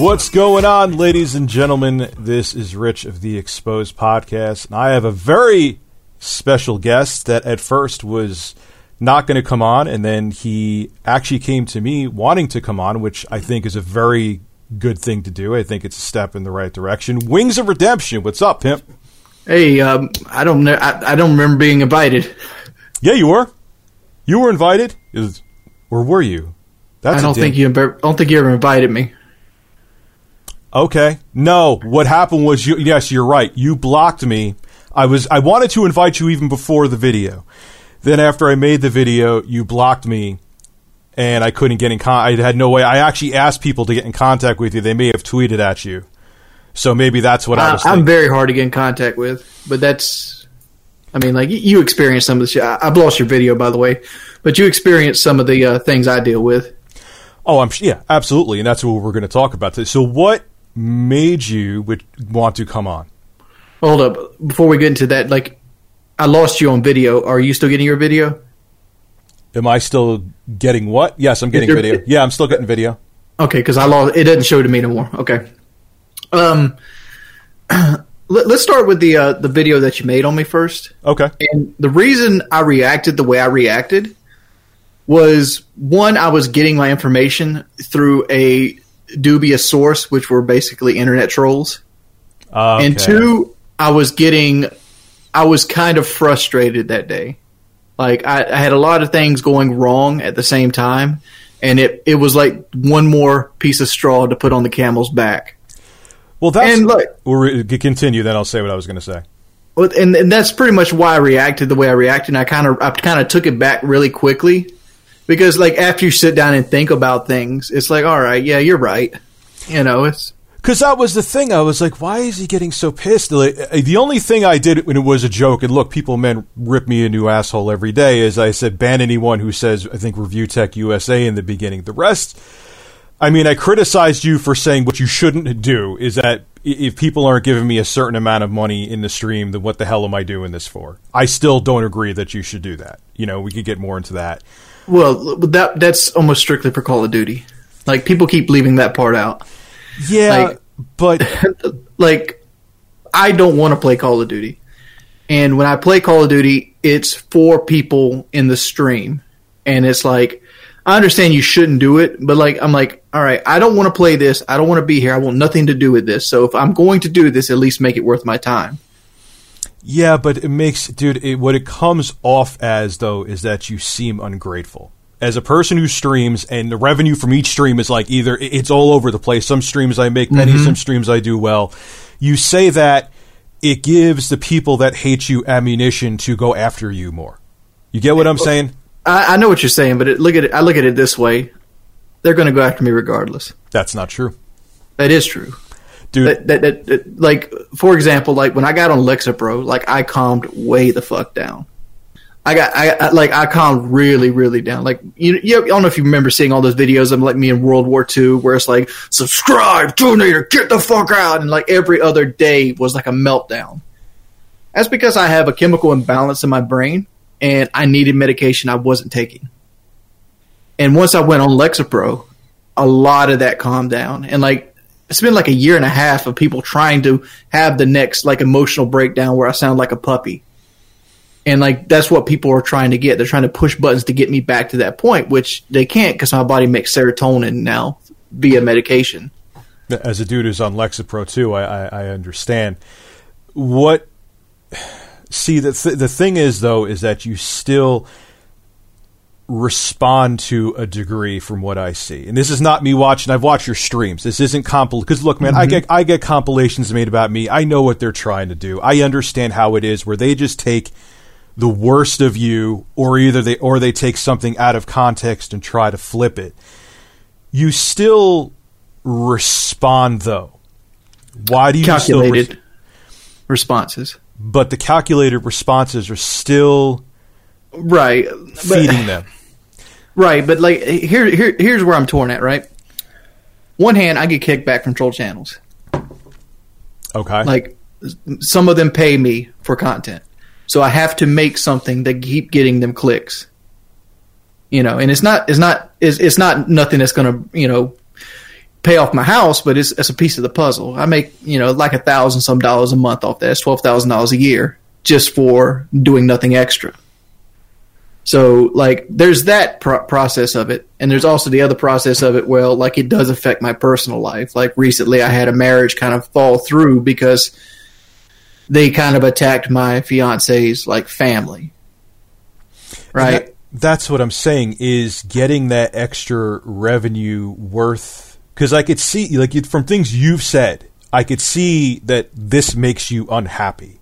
What's going on, ladies and gentlemen? This is Rich of the Exposed Podcast, and I have a very special guest that at first was not going to come on, and then he actually came to me wanting to come on, which I think is a very good thing to do. I think it's a step in the right direction. Wings of Redemption, what's up, pimp? Hey, um, I don't know. I, I don't remember being invited. Yeah, you were. You were invited, Is- or were you? That's I a don't dim- think you. I don't think you ever invited me. Okay. No, what happened was you yes, you're right. You blocked me. I was I wanted to invite you even before the video. Then after I made the video, you blocked me and I couldn't get in con- I had no way. I actually asked people to get in contact with you. They may have tweeted at you. So maybe that's what I I, was I'm very hard to get in contact with, but that's. I mean, like you- experienced some of the shit. I, I've lost your video, by the way, but you experienced some of the uh, things I deal with. oh, I'm yeah, absolutely. And that's what we're going to talk about today. So what made you would want to come on? Hold up, before we get into that, like I lost you on video. Are you still getting your video? Am I still getting what? Yes, I'm getting video. Yeah, I'm still getting video. Okay, because I lost. It doesn't show to me no more. Okay. Um, let, us start with the uh, the video that you made on me first. Okay. And the reason I reacted the way I reacted was one, I was getting my information through a dubious source, which were basically internet trolls. Ah, okay. And two, I was getting, I was kind of frustrated that day. Like I, I had a lot of things going wrong at the same time, and it it was like one more piece of straw to put on the camel's back. Well, that's And look- We'll re- continue. Then I'll say what I was going to say. Well, and, and that's pretty much why I reacted the way I reacted. And I kind of I kind of took it back really quickly because like after you sit down and think about things, it's like, all right, yeah, you're right. You know, it's Because that was the thing. I was like, why is he getting so pissed? Like, uh, the only thing I did when it was a joke, and look, people, men, rip me a new asshole every day, is I said, ban anyone who says, I think, Review Tech USA in the beginning. The rest, I mean, I criticized you for saying what you shouldn't do is that if people aren't giving me a certain amount of money in the stream, then what the hell am I doing this for? I still don't agree that you should do that. You know, we could get more into that. Well that that's almost strictly for Call of Duty. Like people keep leaving that part out. Yeah, Like- but like I don't want to play Call of Duty. And when I play Call of Duty, it's for people in the stream. And it's like I understand you shouldn't do it, but like I'm like, all right, I don't want to play this. I don't want to be here. I want nothing to do with this. So if I'm going to do this, at least make it worth my time. Yeah, but it makes, dude, it, what it comes off as, though, is that you seem ungrateful. As a person who streams, and the revenue from each stream is like either it's all over the place. Some streams I make pennies, mm-hmm. some streams I do well. You say that it gives the people that hate you ammunition to go after you more. You get what I'm saying? I, I know what you're saying, but it, look at it. I look at it this way: they're going to go after me regardless. That's not true, That is true. Dude. That, that, that, that- like for example, like when I got on Lexapro, like I calmed way the fuck down. I got I, I like I calmed really really down. Like you, you I don't know if you remember seeing all those videos of like me in World War II, where it's like subscribe, donate, get the fuck out, and like every other day was like a meltdown. That's because I have a chemical imbalance in my brain, and I needed medication I wasn't taking. And once I went on Lexapro, a lot of that calmed down. And like it's been like a year and a half of people trying to have the next like emotional breakdown where I sound like a puppy. And like that's what people are trying to get. They're trying to push buttons to get me back to that point, which they can't because my body makes serotonin now via medication. as a dude who's on Lexapro too, I, I, I understand. What? See, the th- the thing is though, is that you still respond to a degree from what I see. And this is not me watching. I've watched your streams. This isn't compil because look, man, I mm-hmm. get I get compilations made about me. I know what they're trying to do. I understand how it is where they just take the worst of you or either they or they take something out of context and try to flip it. You still respond though. Why do you still res- Calculated responses. but the calculated responses are still Right. But- feeding them. Right, but like here, here, here's where I'm torn at. Right, one hand, I get kickback from troll channels. Okay. Like some of them pay me for content, so I have to make something that keep getting them clicks. You know, and it's not, it's not, it's, it's not nothing that's gonna, you know, pay off my house, but it's, it's a piece of the puzzle. I make, you know, like a thousand some dollars a month off that. It's $12,000 a year just for doing nothing extra. So, like, there's that pro- process of it. And there's also the other process of it, well, like, it does affect my personal life. Like, recently I had a marriage kind of fall through because they kind of attacked my fiance's, like, family. Right? That, that's what I'm saying is getting that extra revenue worth. Because I could see, like, from things you've said, I could see that this makes you unhappy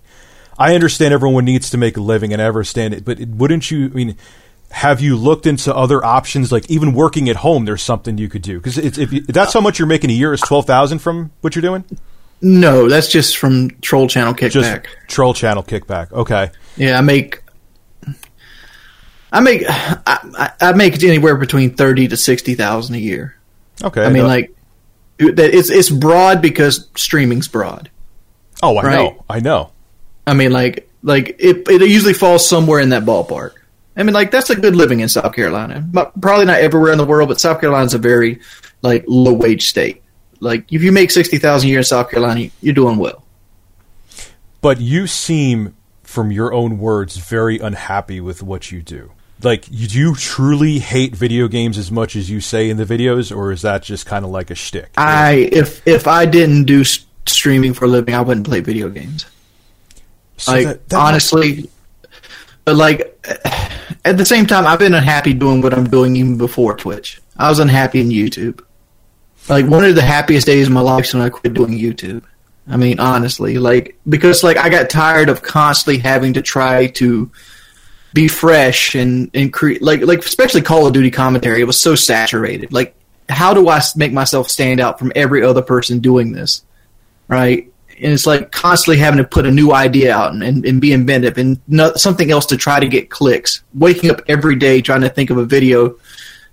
I understand everyone needs to make a living, and I understand it, but wouldn't you? I mean, have you looked into other options, like even working at home? There's something you could do because if, you, that's how much you're making a year is twelve thousand from what you're doing. No, that's just from Troll Channel Kickback. Just Troll Channel Kickback. Okay. Yeah, I make. I make I, I make anywhere between thirty to sixty thousand a year. Okay. I mean, like it's it's broad because streaming's broad. Oh, I right? know. I know. I mean, like, like it, it usually falls somewhere in that ballpark. I mean, like that's a good living in South Carolina. But probably not everywhere in the world, but South Carolina is a very like low wage state. Like if you make sixty thousand a year in South Carolina, you're doing well. But you seem, from your own words, very unhappy with what you do. Like, do you truly hate video games as much as you say in the videos, or is that just kind of like a shtick? I if if I didn't do streaming for a living, I wouldn't play video games. So like that, that honestly, but like at the same time, I've been unhappy doing what I'm doing even before Twitch. I was unhappy in YouTube. Like one of the happiest days of my life is when I quit doing YouTube. I mean, honestly, like because like I got tired of constantly having to try to be fresh and and create like like especially Call of Duty commentary. It was so saturated. Like, how do I make myself stand out from every other person doing this? Right? And it's like constantly having to put a new idea out and, and, and be inventive and something else to try to get clicks. Waking up every day trying to think of a video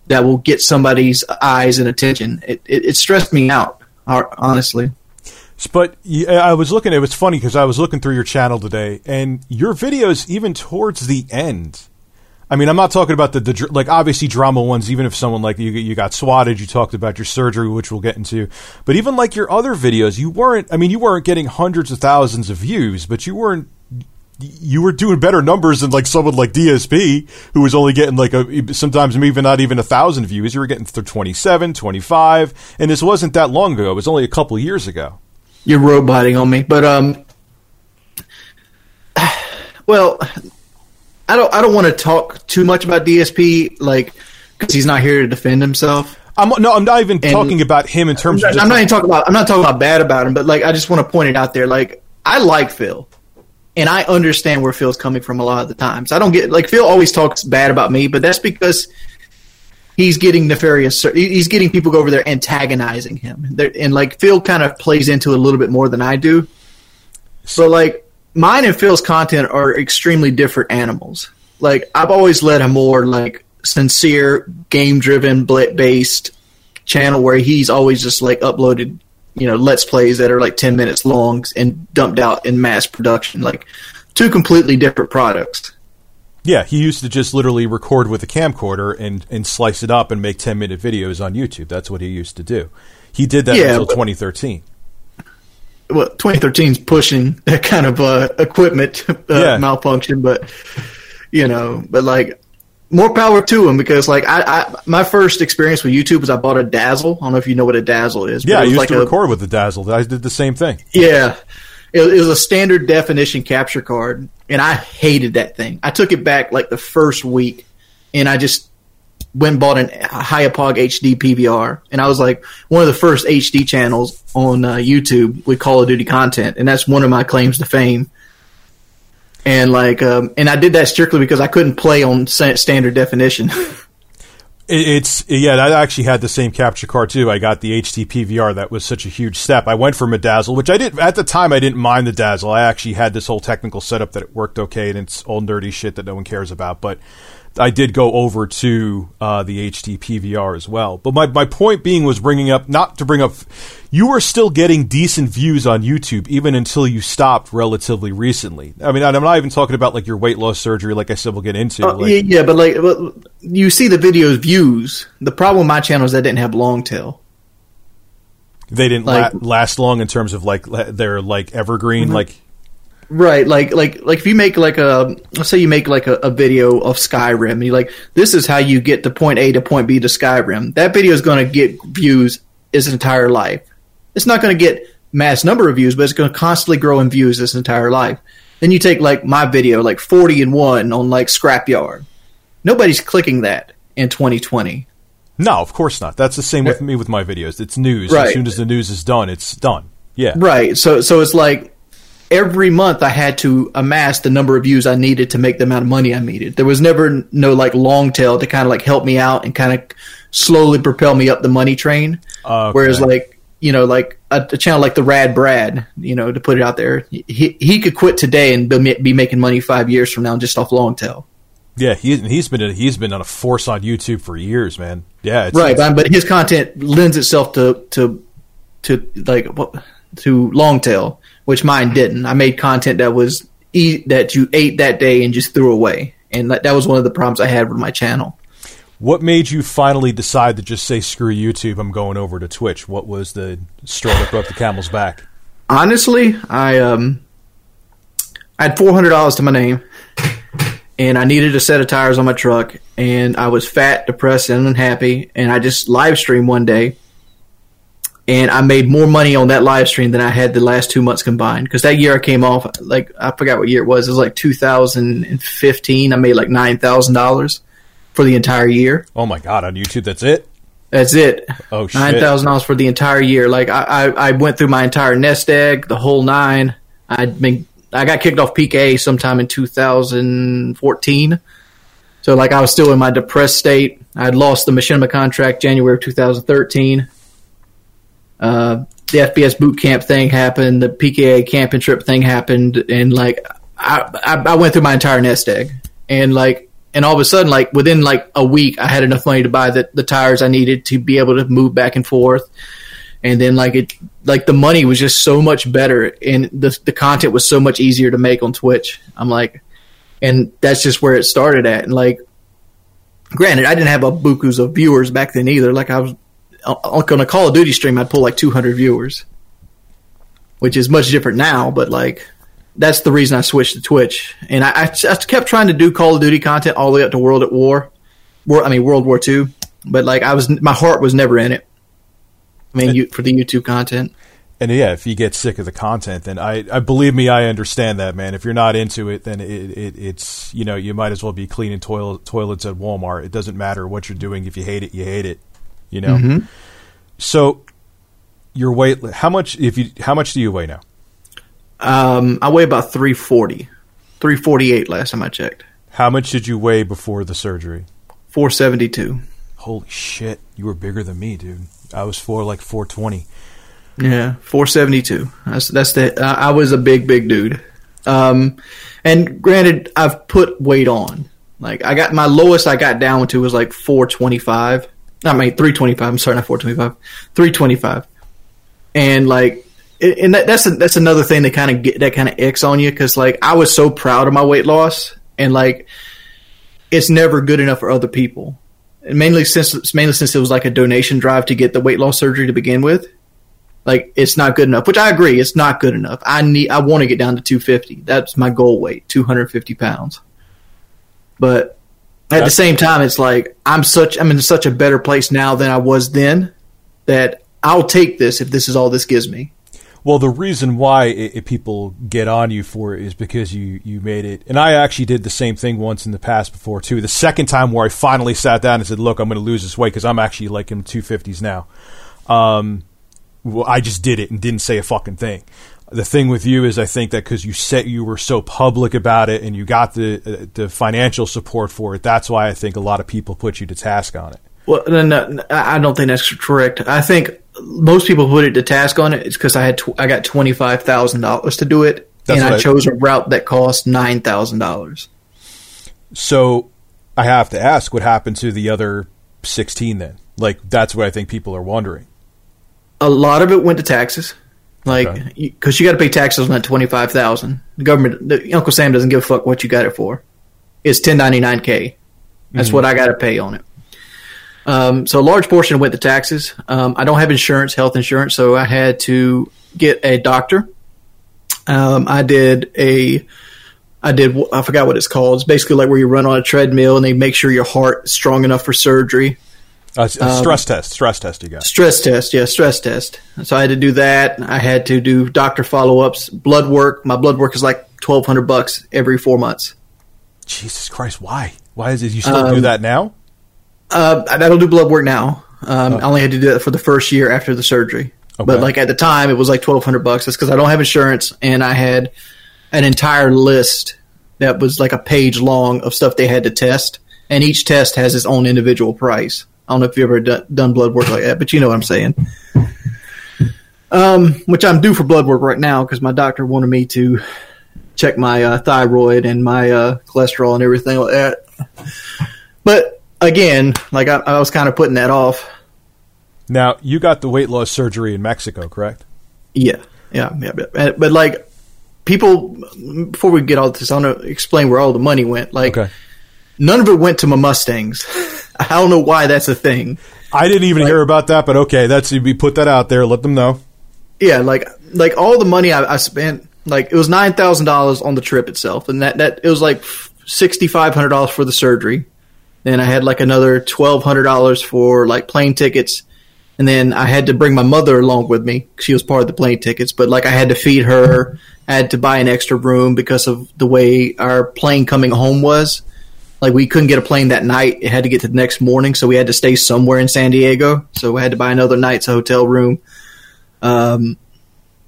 that will get somebody's eyes and attention. It, it, it stressed me out, honestly. But I was looking. It was funny because I was looking through your channel today, and your videos, even towards the end, I mean, I'm not talking about the, the like obviously drama ones. Even if someone like you you got swatted, you talked about your surgery, which we'll get into. But even like your other videos, you weren't. I mean, you weren't getting hundreds of thousands of views, but you weren't. You were doing better numbers than like someone like DSP, who was only getting like a sometimes even not even a thousand views. You were getting 27, 25, and this wasn't that long ago. It was only a couple years ago. You're roboting on me, but um, well, I don't I don't want to talk too much about DSP, like because he's not here to defend himself. I'm no, I'm not even and talking about him in terms I'm not, of. I'm not even talking about. I'm not talking about bad about him, but like I just want to point it out there. Like I like Phil, and I understand where Phil's coming from a lot of the times. I don't get like Phil always talks bad about me, but that's because he's getting nefarious. He's getting people go over there antagonizing him, and like Phil kind of plays into it a little bit more than I do. So like mine and Phil's content are extremely different animals. Like I've always led a more like sincere, game driven, blit based channel where he's always just like uploaded, you know, let's plays that are like ten minutes long and dumped out in mass production, like two completely different products. Yeah, he used to just literally record with a camcorder and, and slice it up and make 10 minute videos on YouTube. That's what he used to do. He did that yeah, until but, 2013 well, 2013 is pushing that kind of uh, equipment uh, yeah. malfunction, but you know, but like more power to him because like I, I, my first experience with YouTube was I bought a Dazzle. I don't know if you know what a Dazzle is. Yeah, I used like to a, record with the Dazzle. I did the same thing. Yeah, it, it was a standard definition capture card, and I hated that thing. I took it back like the first week, and I just went and bought an Hauppauge HD PVR, and I was like one of the first HD channels on uh, YouTube with Call of Duty content, and that's one of my claims to fame. And like, um, and I did that strictly because I couldn't play on standard definition. It's yeah. I actually had the same capture card too. I got the HD PVR. That was such a huge step. I went from a Dazzle, which I did at the time. I didn't mind the Dazzle. I actually had this whole technical setup that it worked okay, and it's all nerdy shit that no one cares about. But I did go over to uh, the HD PVR as well. But my, my point being was bringing up, not to bring up, you were still getting decent views on YouTube even until you stopped relatively recently. I mean, I'm not even talking about like your weight loss surgery, like I said, we'll get into. Uh, like, yeah, but like, you see the video's views. The problem with my channel is I didn't have long tail. They didn't Like- la- last long in terms of like le- they're like evergreen. Like Right, like like like if you make like a let's say you make like a, a video of Skyrim, and you're like, this is how you get to point A to point B to Skyrim. That video is going to get views its entire life. It's not going to get mass number of views, but it's going to constantly grow in views its entire life. Then you take like my video, like forty and one on like Scrapyard. Nobody's clicking that in 2020. no, of course not. That's the same with me with my videos. It's news. Right. As soon as the news is done, it's done. Yeah. Right. So so it's like every month I had to amass the number of views I needed to make the amount of money I needed. There was never no like long tail to kind of like help me out and kind of slowly propel me up the money train. Okay. Whereas like you know like a, a channel like the Rad Brad, you know, to put it out there, he he could quit today and be, be making money five years from now just off long tail. Yeah, he, he's been he's been on a force on YouTube for years, man. Yeah, it's, Right, it's- but, but his content lends itself to to to like to long tail, which mine didn't. I made content that was e- that you ate that day and just threw away, and that, that was one of the problems I had with my channel. What made you finally decide to just say screw YouTube? I'm going over to Twitch. What was the straw that broke the camel's back? Honestly, I um I had four hundred dollars to my name, and I needed a set of tires on my truck, and I was fat, depressed, and unhappy, and I just live streamed one day, and I made more money on that live stream than I had the last two months combined. Because that year I came off like I forgot what year it was. It was like 2015. I made like nine thousand dollars for the entire year. Oh my god, on YouTube, that's it. That's it. Oh shit. Nine thousand dollars for the entire year. Like I, I, I went through my entire nest egg, the whole nine. I'd been, I got kicked off PK sometime in 2014. So like I was still in my depressed state. I'd lost the machinima contract January of 2013. Uh, the FBS boot camp thing happened. The PKA camping trip thing happened, and like I, I, I went through my entire nest egg, and like, and all of a sudden, like within like a week, I had enough money to buy the, the tires I needed to be able to move back and forth, and then like it, like the money was just so much better, and the the content was so much easier to make on Twitch. I'm like, and that's just where it started at, and like. Granted, I didn't have a bukus of viewers back then either. Like I was on a Call of Duty stream, I'd pull like 200 viewers, which is much different now. But like, that's the reason I switched to Twitch, and I, I, kept trying to do Call of Duty content all the way up to World at War, War, I mean World War Two. But like, I was my heart was never in it. I mean, you, for the YouTube content. And yeah, if you get sick of the content, then I, I believe me, I understand that, man. If you're not into it, then it, it it's you know you might as well be cleaning toilet, toilets at Walmart. It doesn't matter what you're doing. If you hate it, you hate it. You know. Mm-hmm. So your weight, how much? If you how much do you weigh now? Um, I weigh about 340, 348 last time I checked. How much did you weigh before the surgery? 472. Holy shit, you were bigger than me, dude. I was for like 420. Yeah, four seventy two. That's that's the. I I was a big big dude. Um, and granted, I've put weight on. Like I got my lowest I got down to was like four twenty five. I mean three twenty five. I'm sorry, not four twenty five. Three twenty five. And like, and that, that's a, that's another thing that kind of get that kind of X on you because like I was so proud of my weight loss and like, it's never good enough for other people. And mainly since mainly since it was like a donation drive to get the weight loss surgery to begin with like it's not good enough which i agree it's not good enough i need i want to get down to 250 that's my goal weight 250 pounds but at the same time it's like i'm such i'm in such a better place now than i was then that i'll take this if this is all this gives me Well, the reason why i i people get on you for it is because you you made it, and I actually did the same thing once in the past before too. The second time where I finally sat down and said, "Look, I'm going to lose this weight because I'm actually like in 250s now." Um, well, I just did it and didn't say a fucking thing. The thing with you is, I think that because you said you were so public about it and you got the uh, the financial support for it, that's why I think a lot of people put you to task on it. well no, no, i don't think that's correct i think most people put it to task on it it's because i had tw- i got $25000 to do it That's and i I- chose a route that cost $9000 So I have to ask, what happened to the other 16 then? Like that's what I think people are wondering. a lot of it went to taxes, like Okay. because you, got to pay taxes on that twenty five thousand. The government, the, Uncle Sam doesn't give a fuck what you got it for. It's ten ninety nine k. That's what I got to pay on it. Um, so a large portion went to taxes. Um, I don't have insurance, health insurance, so I had to get a doctor. Um, I did a, I did, I forgot what it's called. It's basically like where you run on a treadmill and they make sure your heart is strong enough for surgery. Uh, s- stress test, stress test. You got. Stress test, yeah, stress test. So I had to do that. I had to do doctor follow ups, blood work. My blood work is like twelve hundred bucks every four months. Jesus Christ! Why? Why is it you still do that now? Uh, I don't do blood work now. Um, I only had to do that for the first year after the surgery. But like at the time, it was like twelve hundred bucks. That's because I don't have insurance, and I had an entire list that was like a page long of stuff they had to test, and each test has its own individual price. I don't know if you've ever done, done blood work like that, but you know what I'm saying. Um, which I'm due for blood work right now because my doctor wanted me to check my uh, thyroid and my uh, cholesterol and everything like that. But again, like I, I was kind of putting that off. Now you got the weight loss surgery in Mexico, correct? Yeah, yeah, yeah. But, but, like people, before we get all this, I want to explain where all the money went. Like Okay. none of it went to my Mustangs. I don't know why that's a thing. I didn't even Like- hear about that, but okay, that's we put that out there. Let them know. Yeah, like like all the money I, I spent, like it was nine thousand dollars on the trip itself, and that that it was like sixty five hundred dollars for the surgery. Then I had like another twelve hundred dollars for like plane tickets, and then I had to bring my mother along with me. She was part of the plane tickets, but like I had to feed her, I had to buy an extra room because of the way our plane coming home was. Like we couldn't get a plane that night; it had to get to the next morning, so we had to stay somewhere in San Diego. So we had to buy another night's hotel room. Um,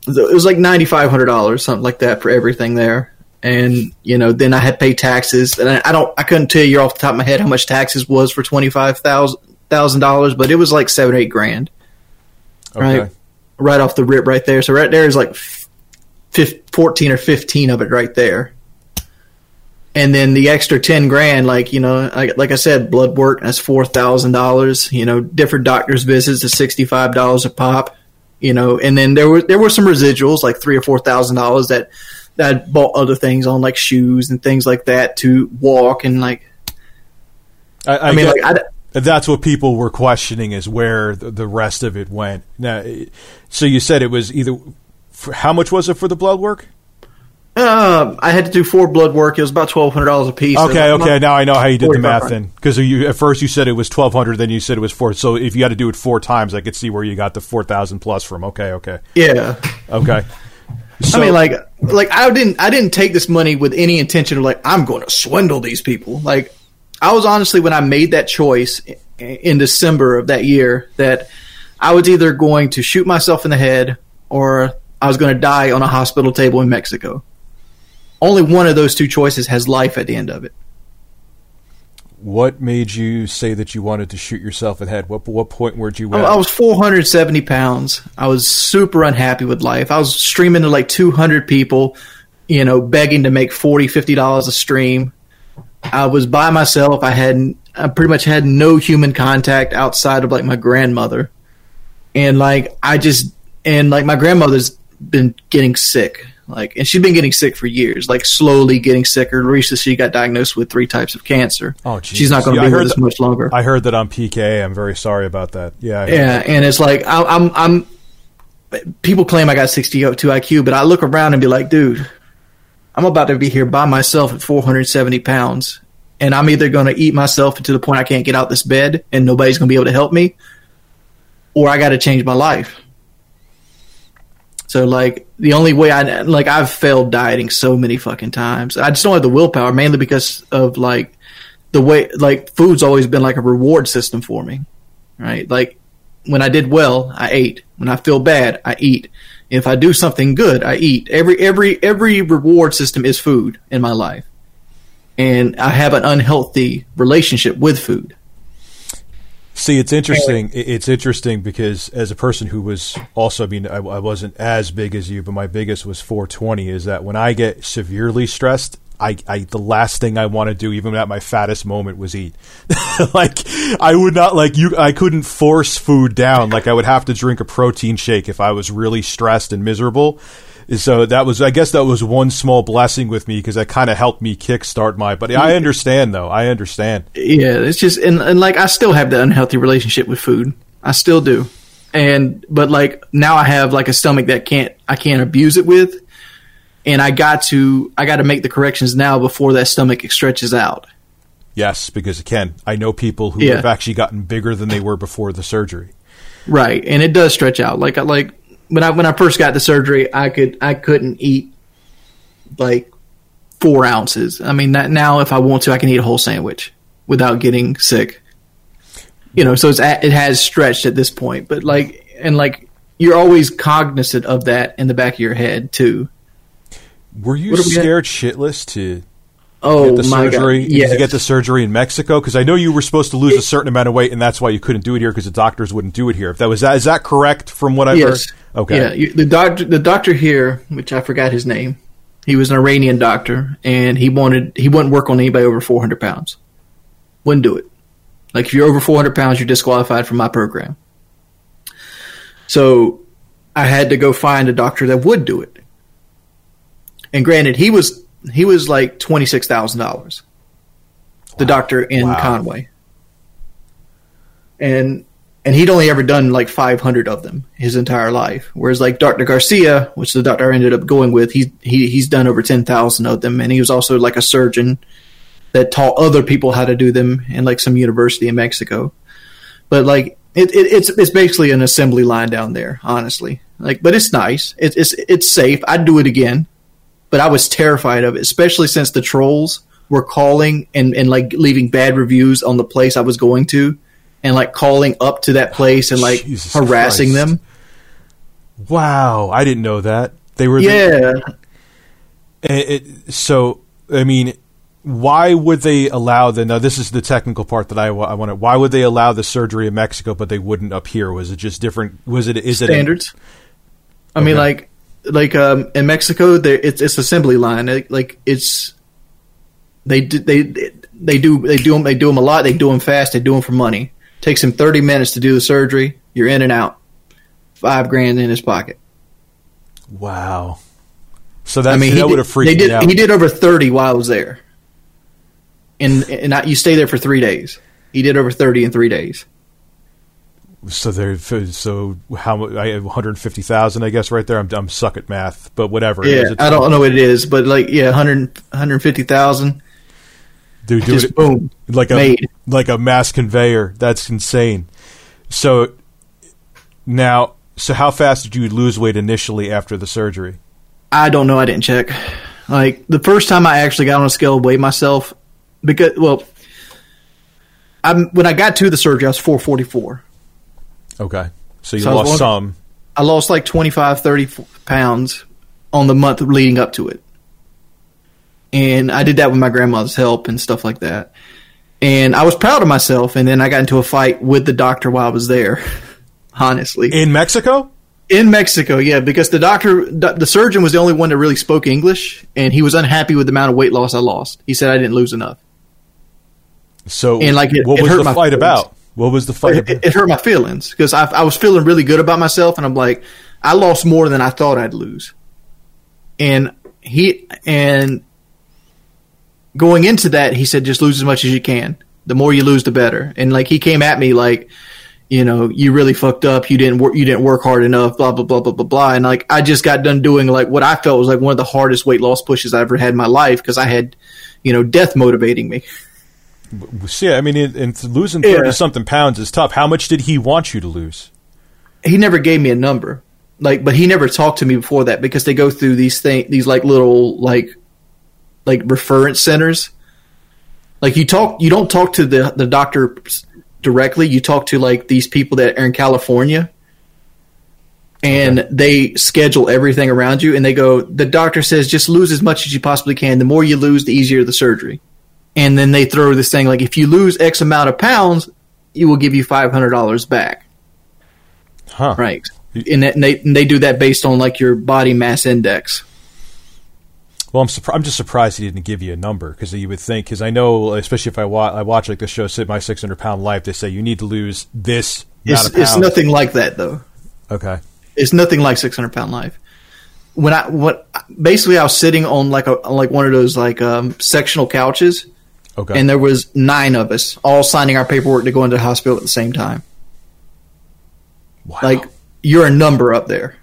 it was like ninety five hundred dollars, something like that, for everything there. And you know, then I had to pay taxes, and I, I don't, I couldn't tell you off the top of my head how much taxes was for twenty five thousand thousand dollars, but it was like seven eight grand, Okay. right, right off the rip, right there. So right there is like fif- fourteen or fifteen of it right there. And then the extra ten grand, like you know, like, like I said, blood work that's four thousand dollars. You know, different doctors' visits is sixty five dollars a pop you know, and then there were there were some residuals like three or four thousand dollars that that I bought other things on like shoes and things like that to walk and like I, I, I mean like I, that's what people were questioning is where the, the rest of it went. Now, so you said it was either. How much was it for the blood work? Um, I had to do four blood work. It was about twelve hundred dollars a piece. Okay, okay. Now I know how you did the math then. Because at first you said it was twelve hundred, then you said it was four. So if you had to do it four times, I could see where you got the four thousand plus from. Okay, okay, Yeah, okay. So, I mean like like I didn't I didn't take this money with any intention of like I'm going to swindle these people. Like I was honestly when I made that choice in December of that year that I was either going to shoot myself in the head or I was going to die on a hospital table in Mexico. Only one of those two choices has life at the end of it. what made you say that you wanted to shoot yourself in the head? What what point were you I, at? I was 470 pounds. I was super unhappy with life. I was streaming to like 200 people, you know, begging to make 40 $50 a stream. I was by myself. I had, I pretty much had no human contact outside of like my grandmother. And like, I just, and like my grandmother's been getting sick. Like, and she's been getting sick for years, like slowly getting sicker. Recently, she got diagnosed with three types of cancer. Oh, she's not going to Yeah, be heard with us much longer. I heard that on PKA. I'm very sorry about that. Yeah, Yeah, and it's like I, I'm I'm people claim I got 62 IQ, but I look around and be like, dude, I'm about to be here by myself at 470 pounds, and I'm either going to eat myself to the point I can't get out this bed and nobody's going to be able to help me, or I got to change my life. So like the only way I like I've failed dieting so many fucking times. I just don't have the willpower, mainly because of like the way like food's always been like a reward system for me, right? Like when I did well, I ate. When I feel bad, I eat. If I do something good, I eat. Every every every reward system is food in my life, and I have an unhealthy relationship with food. See, it's interesting. It- It's interesting because as a person who was also, I mean, I, I wasn't as big as you, but my biggest was 420. Is that when I get severely stressed, I, I the last thing I want to do, even at my fattest moment, was eat. like I would not like you. I couldn't force food down. Like I would have to drink a protein shake if I was really stressed and miserable. So uh, that was, I guess, that was one small blessing with me because that kind of helped me kickstart my. But I understand, though. I understand. Yeah, it's just and, and like I still have the unhealthy relationship with food. I still do, and but like now I have like a stomach that can't I can't abuse it with, and I got to I got to make the corrections now before that stomach stretches out. Yes, because again, I know people who Yeah. have actually gotten bigger than they were before the surgery. Right, and it does stretch out. Like I like when I when I first got the surgery, I could I couldn't eat like four ounces. I mean, that, now if I want to, I can eat a whole sandwich without getting sick. You know, so it's at, it has stretched at this point, but like and like you're always cognizant of that in the back of your head too. Were you What do we scared shitless to Oh get the my surgery? god! Yes. To get the surgery in Mexico? Because I know you were supposed to lose a certain amount of weight, and that's why you couldn't do it here because the doctors wouldn't do it here. If that was that, is that correct from what I've yes. heard? Okay. Yeah, you, the doctor, the doctor here, which I forgot his name, he was an Iranian doctor, and he wanted he wouldn't work on anybody over 400 pounds. Wouldn't do it. Like if you're over 400 pounds, you're disqualified from my program. So I had to go find a doctor that would do it. And granted, he was he was like twenty six thousand dollars. The doctor in Wow. Conway, and and he'd only ever done like five hundred of them his entire life. Whereas like Doctor Garcia, which the doctor I ended up going with, he he he's done over ten thousand of them, and he was also like a surgeon that taught other people how to do them in like some university in Mexico. But like it, it it's it's basically an assembly line down there, honestly. Like, but it's nice. It's it's it's safe. I'd do it again, but I was terrified of it, especially since the trolls were calling and and like leaving bad reviews on the place I was going to, and like calling up to that place and like Jesus harassing Christ. them. Wow, I didn't know that they were. Yeah, It, it, so, I mean, why would they allow the? Now, this is the technical part that I, I want to. Why would they allow the surgery in Mexico, but they wouldn't up here? Was it just different? Was it? Is it standards. I mean, Okay. like like um, in Mexico, there it's it's assembly line. Like, like it's they do, they they do they do them they do them a lot. They do them fast. They do them for money. Takes him thirty minutes to do the surgery. You're in and out. Five grand in his pocket. Wow. So that I mean, he that would have freaked they did me out. he did over thirty while I was there. And and I, you stay there for three days. He did over thirty in three days. So there. So how? mu- I have one hundred fifty thousand. I guess right there. I'm I'm suck at math, but whatever. Yeah, Is I don't know what it is, but like yeah, 100, 150,000. Dude, do Just it boom. like a like a mass conveyor. That's insane. So now, so how fast did you lose weight initially after the surgery? I don't know. I didn't check. Like the first time I actually got on a scale weighed myself, because well, I'm when I got to the surgery, I was 444. Okay, so you So I lost some. I lost like 25, 30 pounds on the month leading up to it, and I did that with my grandmother's help and stuff like that. And I was proud of myself. And then I got into a fight with the doctor while I was there. Honestly, In Mexico? In Mexico, yeah, because the doctor, the surgeon was the only one that really spoke English, and he was unhappy with the amount of weight loss I lost. He said I didn't lose enough. So, And, like, it- what it was the fight feelings. about? What was the fight It, it hurt my feelings because I, I was feeling really good about myself, and I'm like, I lost more than I thought I'd lose. And he and going into that, he said, just lose as much as you can. The more you lose, the better. And like he came at me like, you know, you really fucked up. You didn't work. You didn't work hard enough. Blah blah blah blah blah blah. And like I just got done doing like what I felt was like one of the hardest weight loss pushes I ever had in my life because I had, you know, death motivating me. See, I mean, it, and losing Yeah. thirty something pounds is tough. How much did he want you to lose? he never gave me a number. Like but he never talked to me before that because they go through these thing these like little like like reference centers. Like you talk you don't talk to the the doctor directly. You talk to like these people that are in california. And they schedule everything around you and they go the doctor says just lose as much as you possibly can. The more you lose the easier the surgery and then they throw this thing like if you lose x amount of pounds you will give you $500 back Huh? Right. And, that, and they and they do that based on like your body mass index. Well, I'm surpri- I'm just surprised he didn't give you a number because you would think because I know especially if I watch I watch like the show Sit My 600 Pound Life they say you need to lose this It's, of it's nothing like that though. Okay. It's nothing like 600 pound life. when I what basically I was sitting on like a like one of those like um, sectional couches, Okay. and there was nine of us all signing our paperwork to go into the hospital at the same time. wow. Like you're a number up there.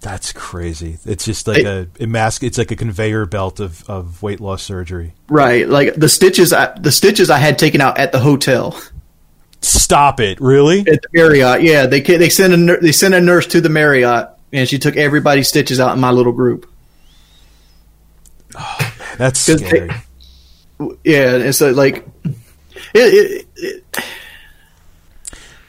that's crazy. It's just like a, a mask. It's like a conveyor belt of, of weight loss surgery. Right, like the stitches. I, the stitches I had taken out at the hotel Stop it! Really? at the Marriott. Yeah, they they sent a they sent a nurse to the Marriott, and she took everybody's stitches out in my little group. Oh, that's 'Cause they- scary. Yeah, and so like, it, it, it,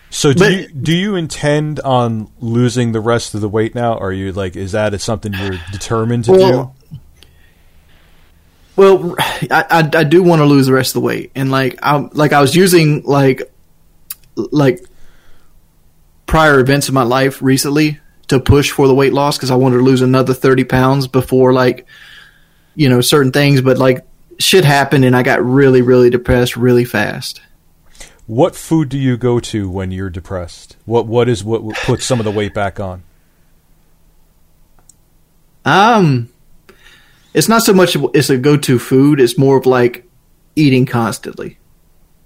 So do But- you do you intend on losing the rest of the weight now? Are you like is that something you're determined to Well, well, I, I I do want to lose the rest of the weight, and like I like I was using like like prior events in my life recently to push for the weight loss because I wanted to lose another thirty pounds before like you know certain things, but like shit happened and I got really really depressed really fast. What food do you go to when you're depressed? What what is what puts some of the weight back on? Um, it's not so much it's a go to food. It's more of like eating constantly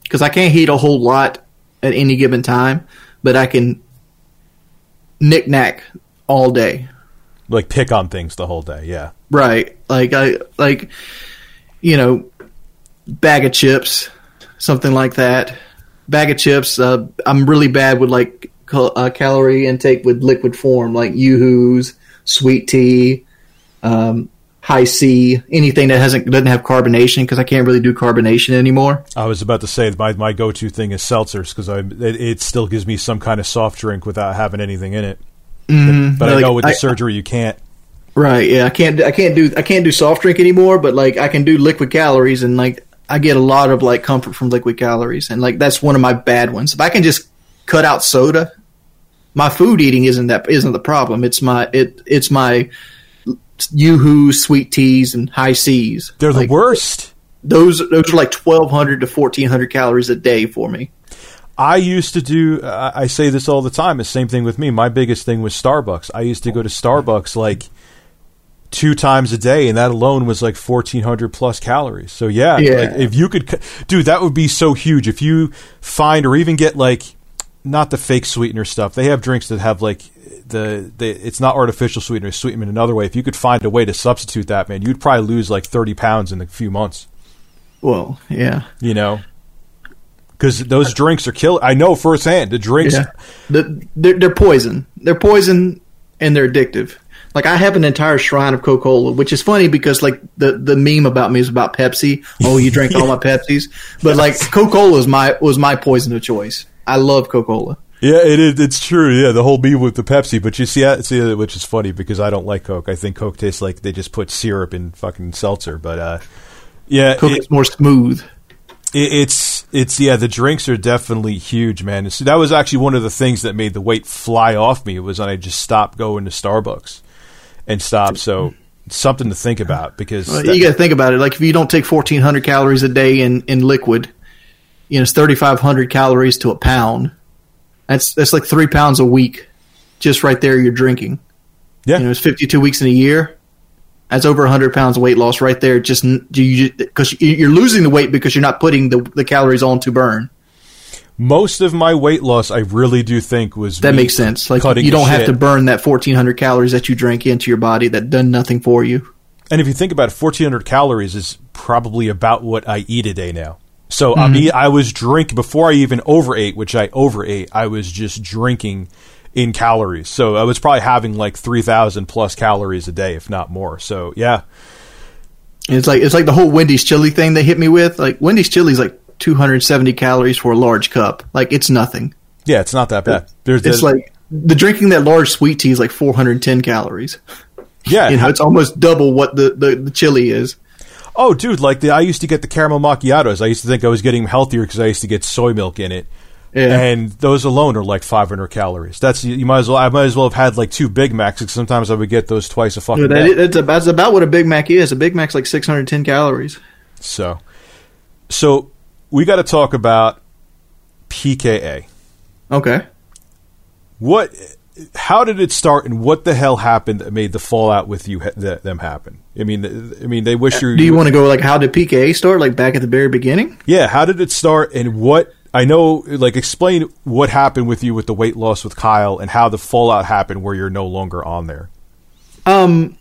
because I can't eat a whole lot at any given time, but I can knick knack all day. Like pick on things the whole day. Yeah. Right, like I like you know bag of chips, something like that. Bag of chips. Uh, I'm really bad with like cal- uh, calorie intake with liquid form, like yoo-hoos, sweet tea, um, Hi-C, anything that hasn't doesn't have carbonation because I can't really do carbonation anymore. I was about to say my my go to thing is seltzers because I it, it still gives me some kind of soft drink without having anything in it. But I Like, know with the I- surgery you can't. Right. Yeah. I can't. I can't do. I can't do soft drink anymore. But like, I can do liquid calories, and like, I get a lot of like comfort from liquid calories, and like, that's one of my bad ones. If I can just cut out soda, my food eating isn't that isn't the problem. It's my it it's my yoo-hoo, sweet teas, and Hi-C's. They're the worst. Those those are like twelve hundred to fourteen hundred calories a day for me. I used to do. I I say this all the time. It's the same thing with me. My biggest thing was Starbucks. I used to go to Starbucks like two times a day, and that alone was like fourteen hundred plus calories. So yeah, Yeah. like if you could, dude, that would be so huge. If you find or even get like not the fake sweetener stuff. They have drinks that have like the, the it's not artificial sweetener, it's sweetened another way. If you could find a way to substitute that, man, you'd probably lose like thirty pounds in a few months. Well, yeah, You know. Because those drinks are kill. I know firsthand. The drinks yeah. The, they're, they're poison. They're poison, and they're addictive. Like I have an entire shrine of Coca Cola, which is funny because like the the meme about me is about Pepsi. Oh, you drank all my Pepsis, but like Coca Cola is my was my poison of choice. I love Coca Cola. Yeah, it is. It's true. Yeah, the whole beef with the Pepsi, but you see, I- see, which is funny because I don't like Coke. I think Coke tastes like they just put syrup in fucking seltzer. But uh, yeah, Coke it, is more smooth. it, it's it's yeah. The drinks are definitely huge, man. So that was actually one of the things that made the weight fly off me was when I just stopped going to Starbucks and stop. So something to think about because Well, that- you got to think about it. Like if you don't take fourteen hundred calories a day in in liquid, you know it's thirty five hundred calories to a pound. That's that's like three pounds a week, just right there. You're drinking. yeah, You know, it's 52 weeks in a year. That's over 100 pounds of weight loss right there. Just you because you're losing the weight because you're not putting the, the calories on to burn. Most of my weight loss, I really do think was That makes sense. Like you don't have shit. to burn that 1400 calories that you drank into your body that done nothing for you. And if you think about it, 1,400 calories is probably about what I eat a day now. So I mm-hmm. mean, I was drinking before I even overate, which I overate. I was just drinking in calories. So I was probably having like 3,000 plus calories a day, if not more. So yeah, And it's like it's like the whole Wendy's chili thing they hit me with. Like Wendy's chili is like 270 calories for a large cup. Like it's nothing. yeah, it's not that bad. There's, It's like the drinking that large sweet tea is like 410 calories. yeah, You know, it's almost double what the, the, the chili is. Oh, dude, like the I used to get the caramel macchiatos. I used to think I was getting healthier because I used to get soy milk in it. Yeah. And those alone are like 500 calories. That's you might as well. I might as well have had like two Big Macs. 'cause sometimes I would get those twice a fucking That, day. that's, about, that's about what a Big Mac is. A Big Mac's like 610 calories. So, so we got to talk about PKA. Okay. What how did it start, and what the hell happened that made the fallout with you ha- that, them happen? I mean, I mean, they wish you. Do you want to go like how did PKA start? Like back at the very beginning? Yeah, how did it start, and what I know, like, explain what happened with you with the weight loss with Kyle, and how the fallout happened where you're no longer on there. Um,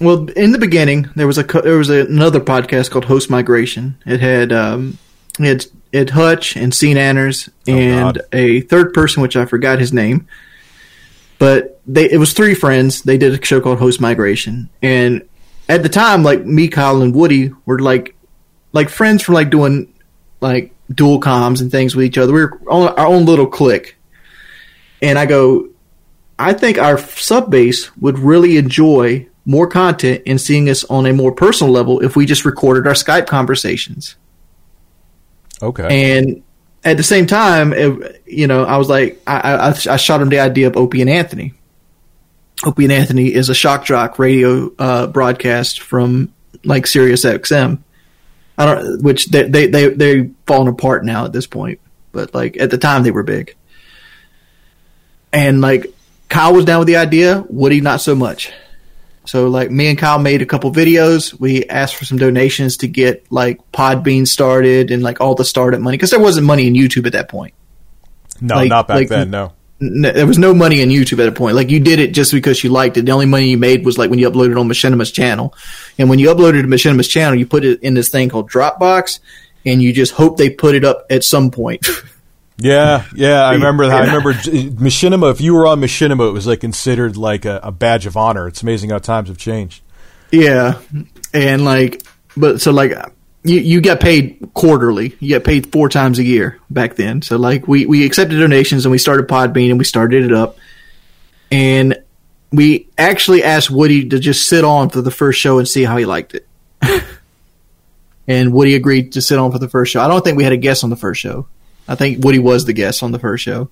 well, in the beginning, there was a there was a, another podcast called Host Migration. It had um, had, it Hutch and Seananners oh, and God. a third person, which I forgot his name. But they it was three friends. They did a show called Host Migration, and at the time, like me, Kyle, and Woody were like like friends from like doing like dual comms and things with each other. We were on our own little clique. And I go, I think our sub base would really enjoy more content and seeing us on a more personal level if we just recorded our Skype conversations. Okay. And at the same time, it, you know, I was like, I, I, I shot him the idea of Opie and Anthony. Opie and Anthony is a shock jock radio uh, broadcast from like Sirius XM. I don't, which they they they they've fallen apart now at this point, but like at the time they were big. And like Kyle was down with the idea, Woody not so much. So like me and Kyle made a couple videos. We asked for some donations to get like Podbean started and like all the startup money because there wasn't money in YouTube at that point. no, like- not back like- then. No. N- there was no money in YouTube at that point. Like you did it just because you liked it. The only money you made was like when you uploaded on Machinima's channel. And when you uploaded to Machinima's channel, you put it in this thing called Dropbox and you just hope they put it up at some point. Yeah, yeah, I remember that. I remember Machinima. If you were on Machinima, it was like considered like a, a badge of honor. It's amazing how times have changed. Yeah, and like, but so like, you you get paid quarterly. You get paid four times a year back then. So like, we we accepted donations and we started Podbean and we started it up, and we actually asked Woody to just sit on for the first show and see how he liked it. and Woody agreed to sit on for the first show. I don't think we had a guest on the first show. I think Woody was the guest on the first show.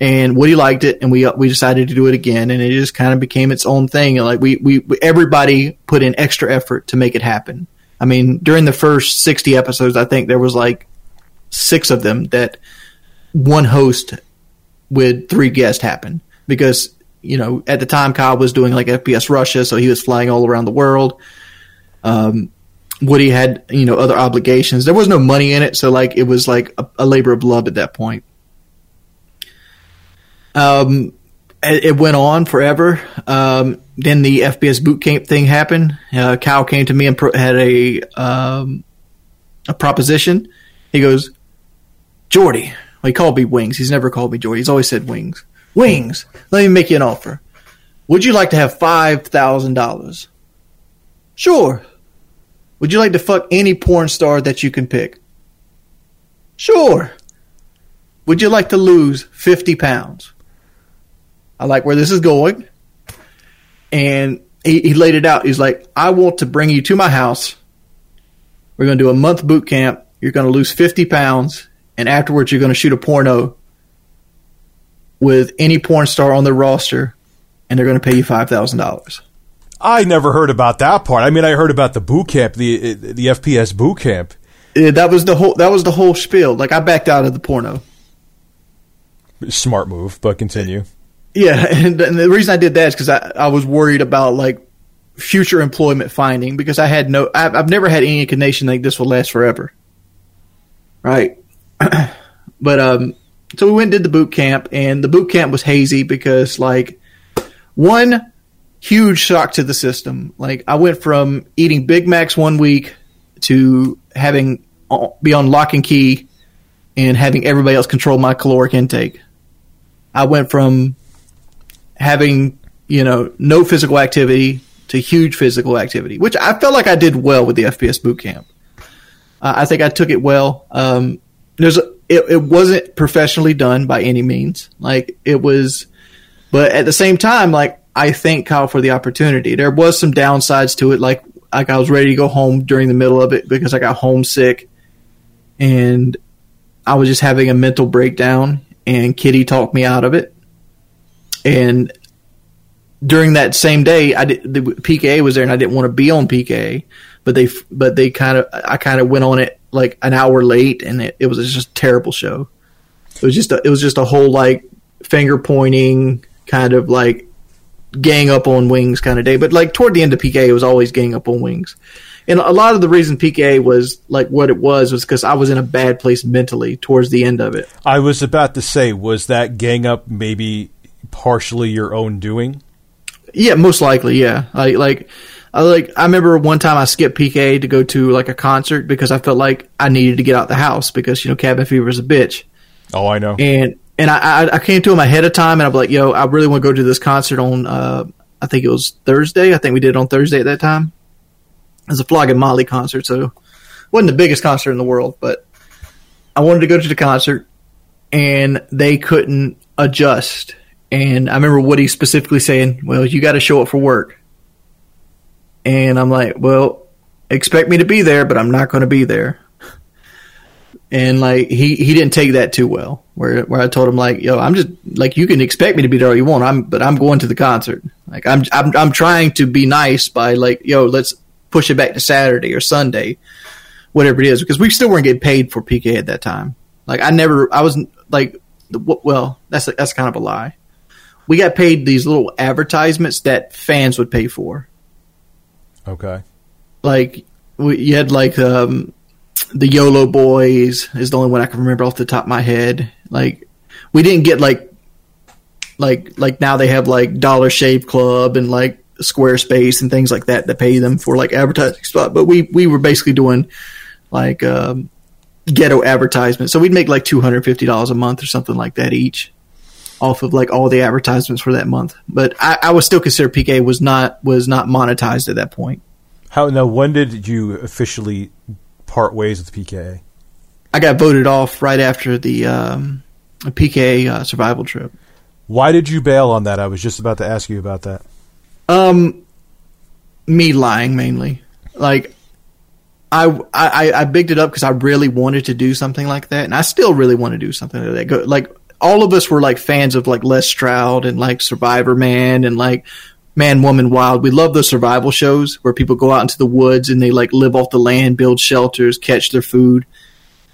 And Woody liked it, and we we decided to do it again, and it just kind of became its own thing. And like we, we everybody put in extra effort to make it happen. I mean, during the first sixty episodes, I think there was like six of them that one host with three guests happened because you know at the time Kyle was doing like FPS Russia, so he was flying all around the world. Um, Woody had you know other obligations. There was no money in it, so like it was like a, a labor of love at that point. Um, it, it went on forever. Um, then the FPS boot camp thing happened. Uh, Kyle came to me and pro- had a um, a proposition. He goes, Jordy. Well, he called me Wings. He's never called me Jordy. He's always said Wings. Wings. Let me make you an offer. Would you like to have five thousand dollars? Sure. Would you like to fuck any porn star that you can pick? Sure. Would you like to lose 50 pounds? I like where this is going. And he, he laid it out. He's like, I want to bring you to my house. We're going to do a month boot camp. You're going to lose 50 pounds. And afterwards, you're going to shoot a porno with any porn star on the roster. And they're going to pay you $5,000. I never heard about that part. I mean, I heard about the boot camp, the the FPS boot camp. Yeah, that was the whole. That was the whole spiel. Like I backed out of the porno. Smart move, but continue. Yeah, and, and the reason I did that is because I, I was worried about like future employment finding because I had no. I've, I've never had any inclination like this will last forever. Right, but um, so we went and did the boot camp, and the boot camp was hazy because like one huge shock to the system. Like I went from eating Big Macs one week to having uh, be on lock and key and having everybody else control my caloric intake. I went from having, you know, no physical activity to huge physical activity, which I felt like I did well with the FPS boot camp. Uh, I think I took it well. Um, there's a, it, it wasn't professionally done by any means. Like it was, but at the same time, like I thank Kyle for the opportunity. There was some downsides to it, like like I was ready to go home during the middle of it because I got homesick, and I was just having a mental breakdown. And Kitty talked me out of it. And during that same day, I did, the PKA was there, and I didn't want to be on PKA, but they but they kind of I kind of went on it like an hour late, and it, it was just a terrible show. It was just a, it was just a whole like finger pointing, kind of like gang up on wings kind of day. But like toward the end of PKA, it was always gang up on wings. And a lot of the reason PKA was like what it was was because I was in a bad place mentally towards the end of it. I was about to say, was that gang up maybe partially your own doing? Yeah, most likely. Yeah, like like I like I remember one time I skipped PKA to go to like a concert because I felt like I needed to get out the house because you know cabin fever is a bitch. Oh, I know. And and I I came to him ahead of time and I'm like, yo, I really want to go to this concert on uh I think it was Thursday. I think we did it on Thursday at that time. It was a Flogging Molly concert, so wasn't the biggest concert in the world, but I wanted to go to the concert and they couldn't adjust. And I remember Woody specifically saying, "Well, you got to show up for work." And I'm like, "Well, expect me to be there, but I'm not going to be there." And like he he didn't take that too well. Where where I told him like, "Yo, I'm just like you can expect me to be there all you want. I'm but I'm going to the concert. Like I'm I'm I'm trying to be nice by like, yo, let's push it back to Saturday or Sunday, whatever it is, because we still weren't getting paid for PK at that time. Like I never, I wasn't like, well, that's that's kind of a lie. We got paid these little advertisements that fans would pay for. Okay. Like we, you had like um, the YOLO Boys is the only one I can remember off the top of my head. Like we didn't get like like like now they have like Dollar Shave Club and like Squarespace and things like that that pay them for like advertising spot. But we we were basically doing like um, ghetto advertisements. So we'd make like two hundred fifty dollars a month or something like that each off of like all the advertisements for that month. But I, I was still consider PK was not was not monetized at that point. How now? When did you officially part ways with PKA? I got voted off right after the um, PKA uh, survival trip. Why did you bail on that? I was just about to ask you about that. Um, me lying mainly. Like, I I I bigged it up because I really wanted to do something like that, and I still really want to do something like that. Go, like all of us were like fans of like Les Stroud and like Survivor Man and like Man, Woman, Wild. We love those survival shows where people go out into the woods and they like live off the land, build shelters, catch their food,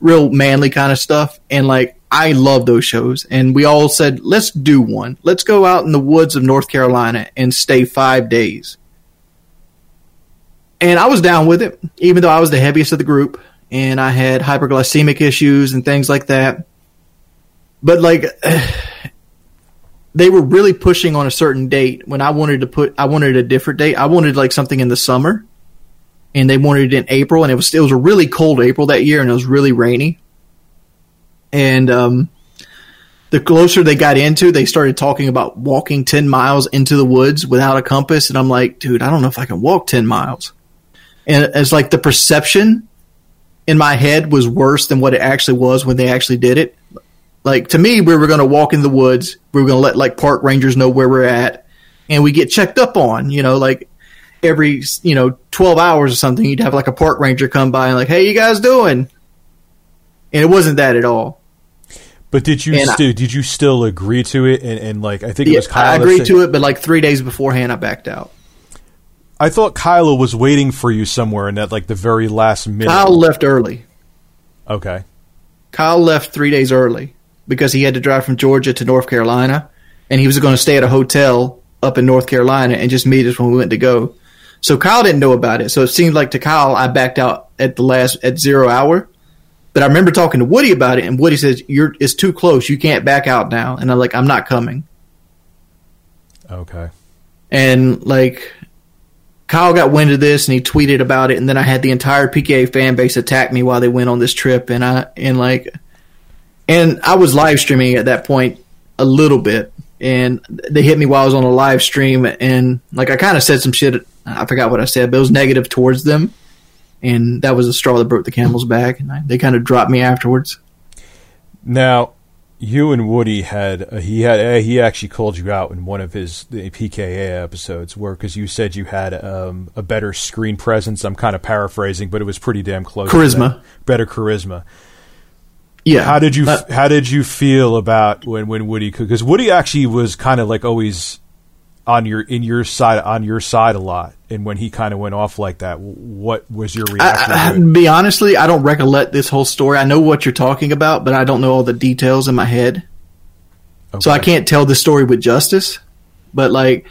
real manly kind of stuff. And like I love those shows. And we all said, let's do one. Let's go out in the woods of North Carolina and stay five days. And I was down with it, even though I was the heaviest of the group and I had hyperglycemic issues and things like that. But like, they were really pushing on a certain date when I wanted to put, I wanted a different date. I wanted like something in the summer and they wanted it in April and it was, it was a really cold April that year and it was really rainy. And, um, the closer they got into, they started talking about walking 10 miles into the woods without a compass. And I'm like, dude, I don't know if I can walk 10 miles. And it's like the perception in my head was worse than what it actually was when they actually did it. Like to me, we were going to walk in the woods. We were going to let like park rangers know where we're at and we get checked up on, you know, like every, you know, 12 hours or something, you'd have like a park ranger come by and like, Hey, you guys doing? And it wasn't that at all. But did you still did you still agree to it? And, and like I think yeah, it was Kyle. I agreed to it, but like three days beforehand, I backed out. I thought Kylo was waiting for you somewhere, and at like the very last minute. Kyle left early. Okay. Kyle left three days early because he had to drive from Georgia to North Carolina, and he was going to stay at a hotel up in North Carolina and just meet us when we went to go. So Kyle didn't know about it. So it seemed like to Kyle, I backed out at the last at zero hour. But I remember talking to Woody about it, and Woody says, "You're it's too close. You can't back out now." And I'm like, "I'm not coming." Okay. And like, Kyle got wind of this, and he tweeted about it, and then I had the entire PKA fan base attack me while they went on this trip, and I and like, and I was live streaming at that point a little bit, and they hit me while I was on a live stream, and like I kind of said some shit. I forgot what I said, but it was negative towards them and that was the straw that broke the camel's back. And I, they kind of dropped me afterwards. Now, you and Woody had uh, he had uh, he actually called you out in one of his PKA episodes, where because you said you had um, a better screen presence. I'm kind of paraphrasing, but it was pretty damn close. Charisma, better charisma. Yeah. How did you uh, How did you feel about when when Woody? Because Woody actually was kind of like always on your in your side on your side a lot and when he kind of went off like that what was your reaction I, I, be honestly i don't recollect this whole story i know what you're talking about but i don't know all the details in my head okay. so i can't tell the story with justice but like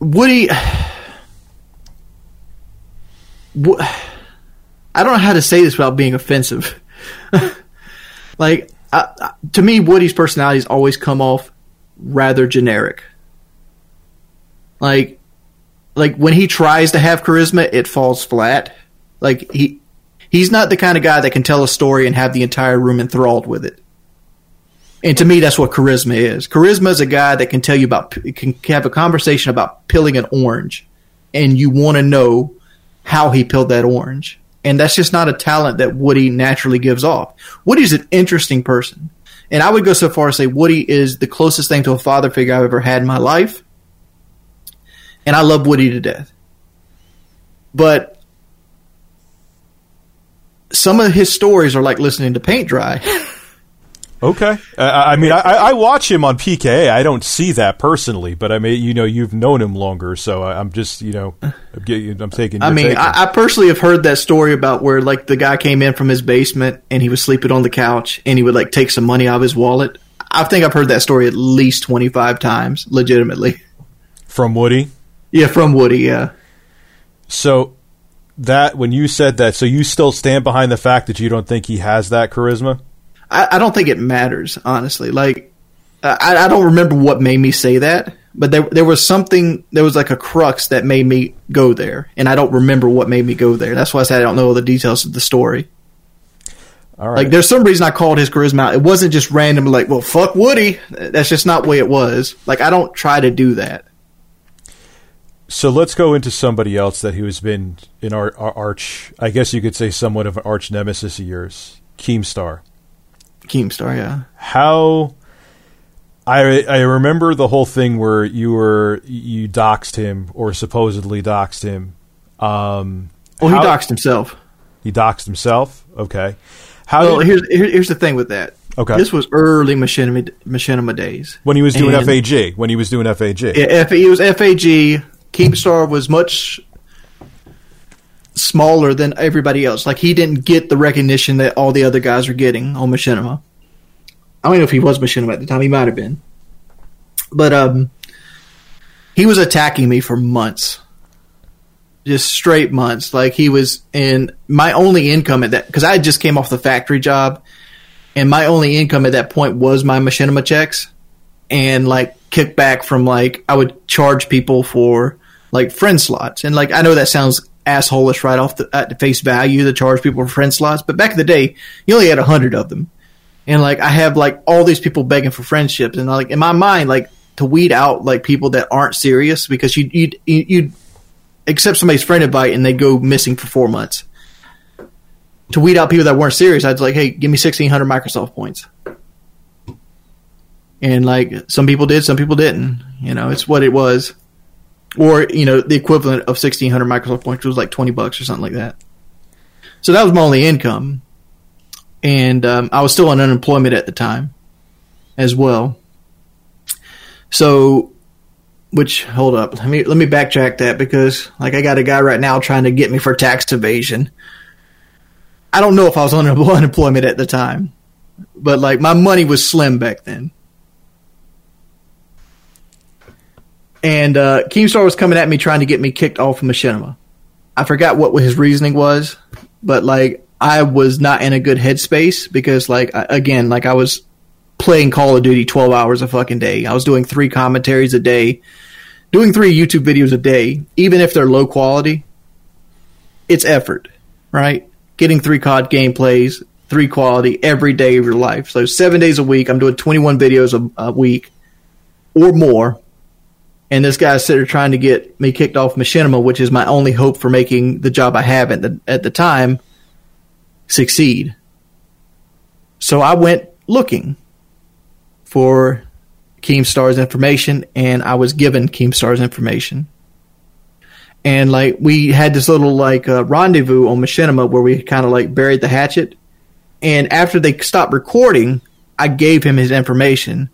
Woody. Wo- I don't know how to say this without being offensive. like to me, Woody's personalities always come off rather generic. Like, like when he tries to have charisma, it falls flat. Like he, he's not the kind of guy that can tell a story and have the entire room enthralled with it. And to me, that's what charisma is. Charisma is a guy that can tell you about, can have a conversation about peeling an orange, and you want to know how he peeled that orange. And that's just not a talent that Woody naturally gives off. Woody's an interesting person. And I would go so far as to say Woody is the closest thing to a father figure I've ever had in my life. And I love Woody to death. But some of his stories are like listening to paint dry. Okay. Uh, I mean, I, I watch him on PKA. I don't see that personally, but I mean, you know, you've known him longer, so I'm just, you know, I'm, getting, I'm taking. I mean, take on it. I, I personally have heard that story about where like the guy came in from his basement and he was sleeping on the couch and he would like take some money out of his wallet. I think I've heard that story at least 25 times, legitimately. from Woody. Yeah, from Woody, yeah. So that when you said that, so you still stand behind the fact that you don't think he has that charisma. I, I don't think it matters, honestly. Like, I, I don't remember what made me say that, but there there was something, there was like a crux that made me go there, and I don't remember what made me go there. That's why I said I don't know all the details of the story. All right. Like, there's some reason I called his charisma out. It wasn't just random, like, well, fuck Woody. That's just not the way it was. Like, I don't try to do that. So let's go into somebody else that who has been in our, our arch, I guess you could say, somewhat of an arch nemesis of yours, Keemstar. Keemstar, yeah. How I I remember the whole thing where you were you doxed him or supposedly doxed him. Um, Well, he how- doxed himself. He doxed himself. Okay. How Well, did- here's here- here's the thing with that. Okay. This was early Machinima, Machinima days. when he was doing and- FAG? When he was doing FAG? Yeah, F- he was FAG. Keemstar was much smaller than everybody else. Like he didn't get the recognition that all the other guys were getting on Machinima. I don't know if he was Machinima at the time. He might have been, but um, he was attacking me for months, just straight months. Like he was in my only income at that because I just came off the factory job, and my only income at that point was my Machinima checks and like kickback from like I would charge people for like friend slots, and like I know that sounds assholish right off the at face value to charge people for friend slots, but back in the day you only had a hundred of them, and like I have like all these people begging for friendships, and like in my mind like to weed out like people that aren't serious because you you you accept somebody's friend invite and they go missing for four months. To weed out people that weren't serious, I'd like, hey, give me sixteen hundred Microsoft points. And like some people did, some people didn't. You know, it's what it was, or you know, the equivalent of sixteen hundred Microsoft points was like twenty bucks or something like that. So that was my only income, and um, I was still on unemployment at the time, as well. So, which hold up, let me let me backtrack that because like I got a guy right now trying to get me for tax evasion. I don't know if I was on unemployment at the time, but like my money was slim back then. And uh, Keemstar was coming at me trying to get me kicked off of Machinima. I forgot what his reasoning was, but like I was not in a good headspace because like I, again, like I was playing Call of Duty 12 hours a fucking day. I was doing three commentaries a day, doing three YouTube videos a day, even if they're low quality. It's effort, right? Getting three COD gameplays, three quality every day of your life. So seven days a week, I'm doing 21 videos a, a week or more and this guy's sitting there trying to get me kicked off Machinima, which is my only hope for making the job I have at the at the time succeed. So I went looking for Keemstar's information, and I was given Keemstar's information. And like we had this little like uh, rendezvous on Machinima where we kind of like buried the hatchet. And after they stopped recording, I gave him his information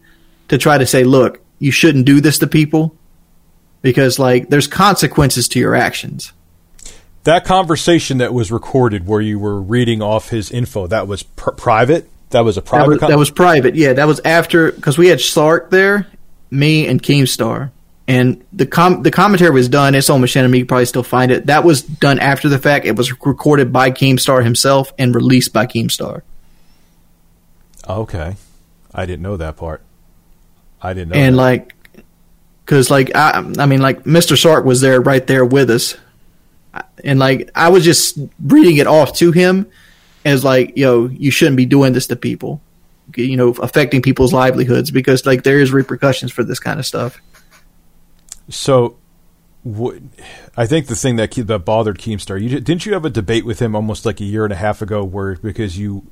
to try to say, look, you shouldn't do this to people because like there's consequences to your actions. That conversation that was recorded, where you were reading off his info, that was pr- private. That was a That private. was, con- that was private. Yeah, that was after because we had Sark there. me and Keemstar, and the com- the commentary was done. It's on Machinima. You can probably still find it. That was done after the fact. It was recorded by Keemstar himself and released by Keemstar. Okay, I didn't know that part. I didn't know. And that. like, because like I, I mean, like Mr. Sark was there right there with us, and like I was just reading it off to him as like, yo, you shouldn't be doing this to people, you know, affecting people's livelihoods because like there is repercussions for this kind of stuff. So, wh- I think the thing that that bothered Keemstar, you didn't you have a debate with him almost like a year and a half ago, where because you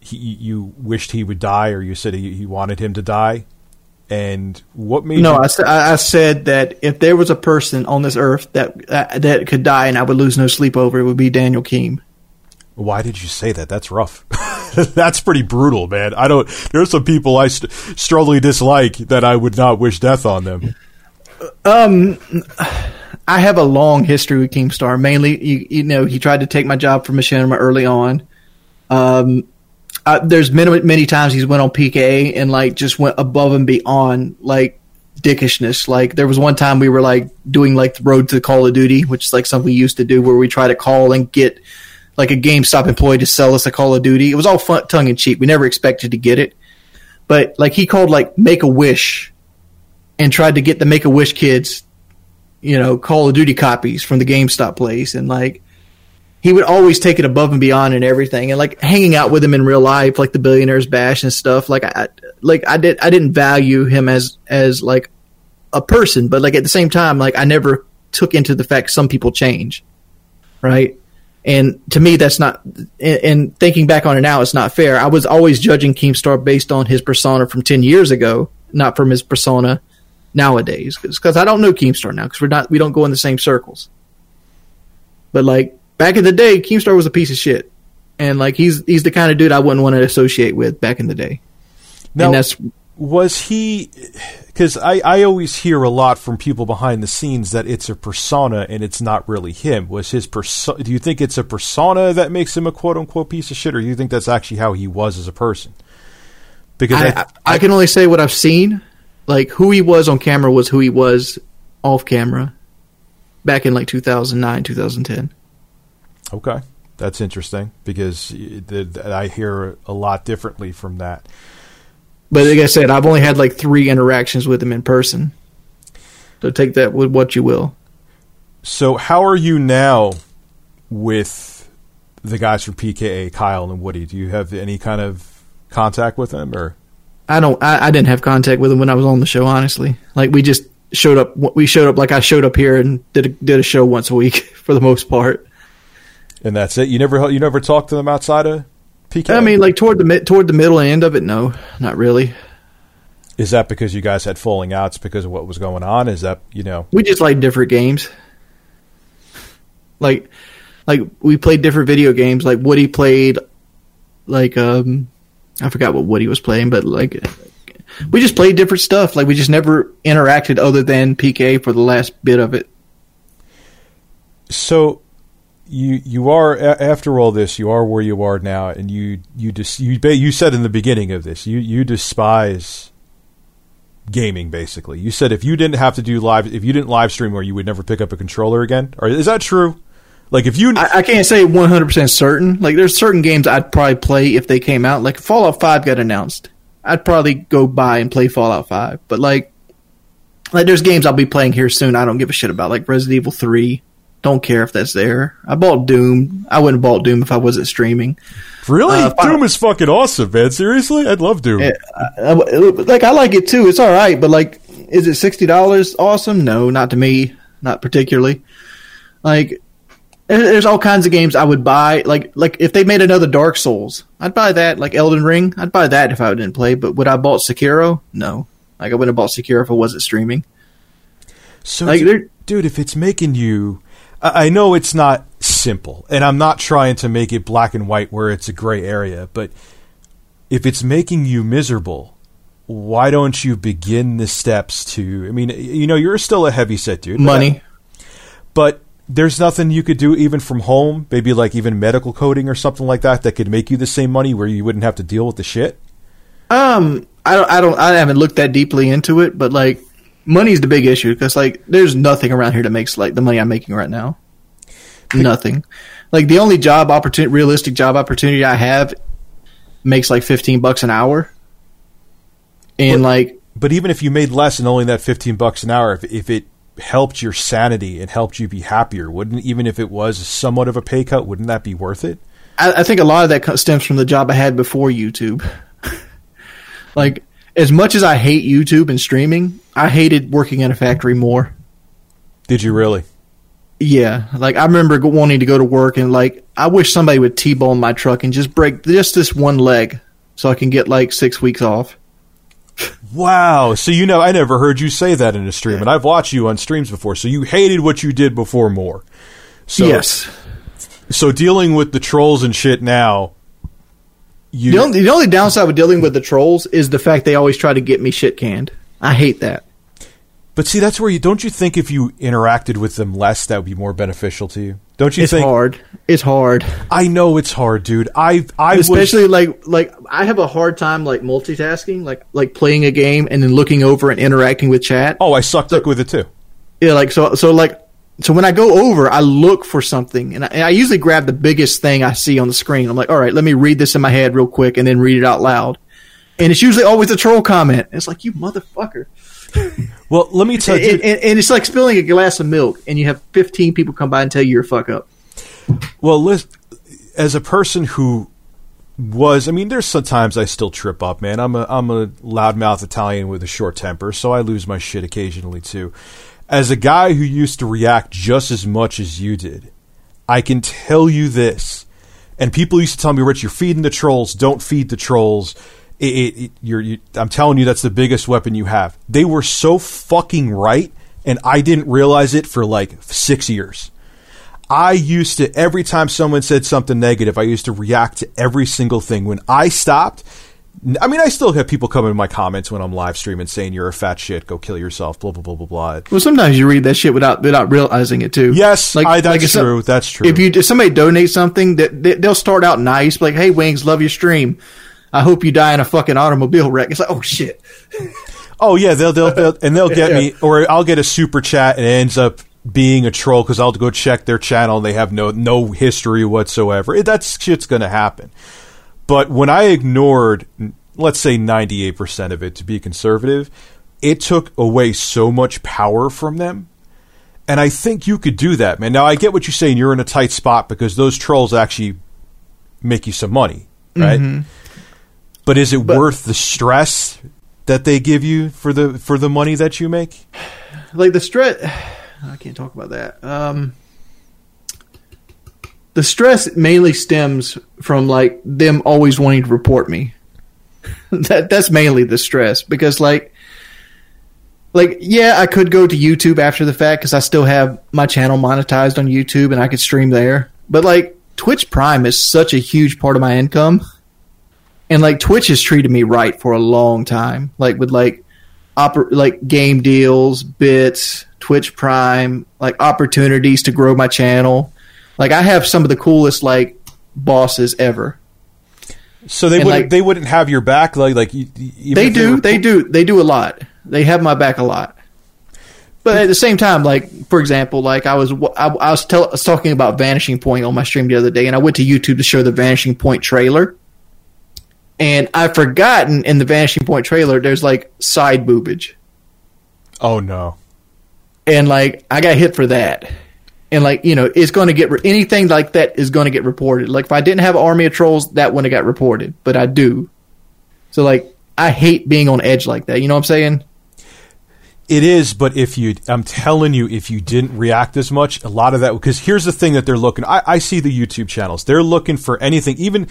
he, you wished he would die, or you said he, he wanted him to die, and what made No, you, I, sa- I I said that if there was a person on this earth that uh, that could die and I would lose no sleep over, it would be Daniel Keem. why did you say that? That's rough. That's pretty brutal, man. I don't. There's some people I st- strongly dislike that I would not wish death on them. Um, I have a long history with Keemstar. Mainly, you, you know, he tried to take my job from Machinima early on. Um, uh, there's many many times he's went on PKA and like just went above and beyond like dickishness. Like there was one time we were like doing like the road to Call of Duty, which is like something we used to do where we try to call and get like a GameStop employee to sell us a Call of Duty. It was all fun, tongue in cheek. We never expected to get it, but like he called like Make a Wish and tried to get the Make a Wish kids you know, Call of Duty copies from the GameStop place, and like he would always take it above and beyond and everything, and like hanging out with him in real life, like the Billionaires Bash and stuff. Like I, like I did, I didn't value him as as like a person, but like at the same time, like I never took into the fact some people change, right? And to me, that's not. And, thinking back on it now, it's not fair. I was always judging Keemstar based on his persona from ten years ago, not from his persona nowadays because I don't know Keemstar now because we're not we don't go in the same circles. But like back in the day, Keemstar was a piece of shit, and like he's he's the kind of dude I wouldn't want to associate with back in the day. Now, and that's was he? Because I, I always hear a lot from people behind the scenes that it's a persona and it's not really him. Was his persona? Do you think it's a persona that makes him a quote unquote piece of shit, or do you think that's actually how he was as a person? Because I, I, I can only say what I've seen. Like who he was on camera was who he was off camera back in like 2009, 2010. Okay, that's interesting because I hear a lot differently from that. But like I said, I've only had like three interactions with him in person. So take that with what you will. So how are you now with the guys from PKA, Kyle and Woody? Do you have any kind of contact with them or? I don't. I, I didn't have contact with them when I was on the show. Honestly, like we just showed up. We showed up like I showed up here and did a, did a show once a week for the most part. And that's it. You never you never talked to them outside of PK. I mean, like toward the mid, toward the middle end of it, no, not really. Is that because you guys had falling outs because of what was going on? Is that you know? We just like different games. Like, like we played different video games. Like Woody played, like um, I forgot what Woody was playing, but like we just played different stuff. Like we just never interacted other than PK for the last bit of it. So you you are after all this you are where you are now and you you dis, you you said in the beginning of this you you despise gaming basically. You said if you didn't have to do live if you didn't live stream or you would never pick up a controller again or is that true? Like if you I, I can't say 100% certain. Like there's certain games I'd probably play if they came out. Like Fallout 5 got announced. I'd probably go buy and play Fallout 5 but like like there's games I'll be playing here soon I don't give a shit about like Resident Evil 3 don't care if that's there. I bought Doom. I wouldn't have bought Doom if I wasn't streaming. Really, uh, Doom is fucking awesome, man. Seriously, I'd love Doom. Yeah, I, I, like I like it too. It's all right, but like, is it sixty dollars? Awesome? No, not to me. Not particularly. Like, there's all kinds of games I would buy. Like, like if they made another Dark Souls, I'd buy that. Like Elden Ring, I'd buy that if I didn't play. But would I bought Sekiro? No. Like I wouldn't have bought Sekiro if I wasn't streaming. So, like, dude, if it's making you I know it's not simple, and I'm not trying to make it black and white where it's a gray area, but if it's making you miserable, why don't you begin the steps to? I mean, you know, you're still a heavy set dude. Money. But there's nothing you could do even from home, maybe like even medical coding or something like that, that could make you the same money where you wouldn't have to deal with the shit? Um, I don't, I don't, I haven't looked that deeply into it, but like, money's the big issue because like, there's nothing around here that makes like the money I'm making right now. Nothing. Like the only job opportunity, realistic job opportunity I have, makes like fifteen bucks an hour, and But- like, But even if you made less and only that 15 bucks an hour, if, if it helped your sanity and helped you be happier, wouldn't even if it was somewhat of a pay cut, wouldn't that be worth it? I, I think a lot of that stems from the job I had before YouTube. like, as much as I hate YouTube and streaming, I hated working in a factory more. Did you really? Yeah, like I remember wanting to go to work and like I wish somebody would t-bone my truck and just break just this one leg so I can get like six weeks off. Wow. So you know, I never heard you say that in a stream, and I've watched you on streams before. So you hated what you did before more. So, yes, So dealing with the trolls and shit now, you the only, the only downside with dealing with the trolls is the fact they always try to get me shit canned. I hate that. But see, that's where you don't you think if you interacted with them less, that would be more beneficial to you? Don't you It's think? hard. It's hard. I know it's hard, dude. I I was especially like like I have a hard time like multitasking, like like playing a game and then looking over and interacting with chat. oh, I sucked dick with it too. Yeah, like so so like so when I go over, I look for something and I, and I usually grab the biggest thing I see on the screen. I'm like, all right, let me read this in my head real quick and then read it out loud. And it's usually always a troll comment. It's like you motherfucker. Well, let me tell And, you. and, and it's like spilling a glass of milk and you have 15 people come by and tell you you're a fuck up. Well, listen, as a person who was, I mean, there's sometimes I still trip up, man. I'm a I'm a loudmouth Italian with a short temper, so I lose my shit occasionally too. As a guy who used to react just as much as you did, I can tell you this. And people used to tell me, "Rich, you're feeding the trolls. Don't feed the trolls." It, it, it, you're, you, I'm telling you, that's the biggest weapon you have. They were so fucking right, and I didn't realize it for like six years. I used to every time someone said something negative, I used to react to every single thing. When I stopped, I mean, I still have people come in my comments when I'm live streaming saying you're a fat shit, go kill yourself, blah blah blah blah blah. Well, sometimes you read that shit without without realizing it too. Yes, I- that's some- true, that's true. If you if somebody donates something, that they, they'll start out nice, like, "Hey, Wings, love your stream. I hope you die in a fucking automobile wreck." It's like, oh shit. Oh yeah, they'll they'll, they'll and they'll get me, or I'll get a super chat and it ends up being a troll because I'll go check their channel and they have no no history whatsoever. It, that shit's gonna happen. But when I ignored, let's say ninety eight percent of it to be conservative, it took away so much power from them. And I think you could do that, man. Now I get what you're saying. You're in a tight spot because those trolls actually make you some money, right? But is it worth the stress that they give you for the for the money that you make? Like the stress. I can't talk about that. Um, the stress mainly stems from like them always wanting to report me. that that's mainly the stress because like like yeah i could go to youtube after the fact because i still have my channel monetized on youtube and i could stream there. But like twitch prime is such a huge part of my income. And like twitch has treated me right for a long time. Like with like oper- like game deals bits twitch prime like opportunities to grow my channel like i have some of the coolest like bosses ever. So they And, wouldn't like- they wouldn't have your back like like you- you- even they do they do they do a lot. They have my back a lot. But at the same time like for example like i was i, I was, tell, I was talking about vanishing point on my stream the other day and i went to youtube to show the vanishing point trailer. And i've forgotten in the vanishing point trailer there's like side boobage. Oh no. and like I got hit for that. And like you know, it's going to get re- anything like that is going to get reported. Like if I didn't have an army of trolls, that wouldn't have got reported, but I do. So like I hate being on edge like that. You know what I'm saying? It is, but if you, I'm telling you, if you didn't react as much, a lot of that, because here's the thing that they're looking, I, I see the YouTube channels. They're looking for anything, even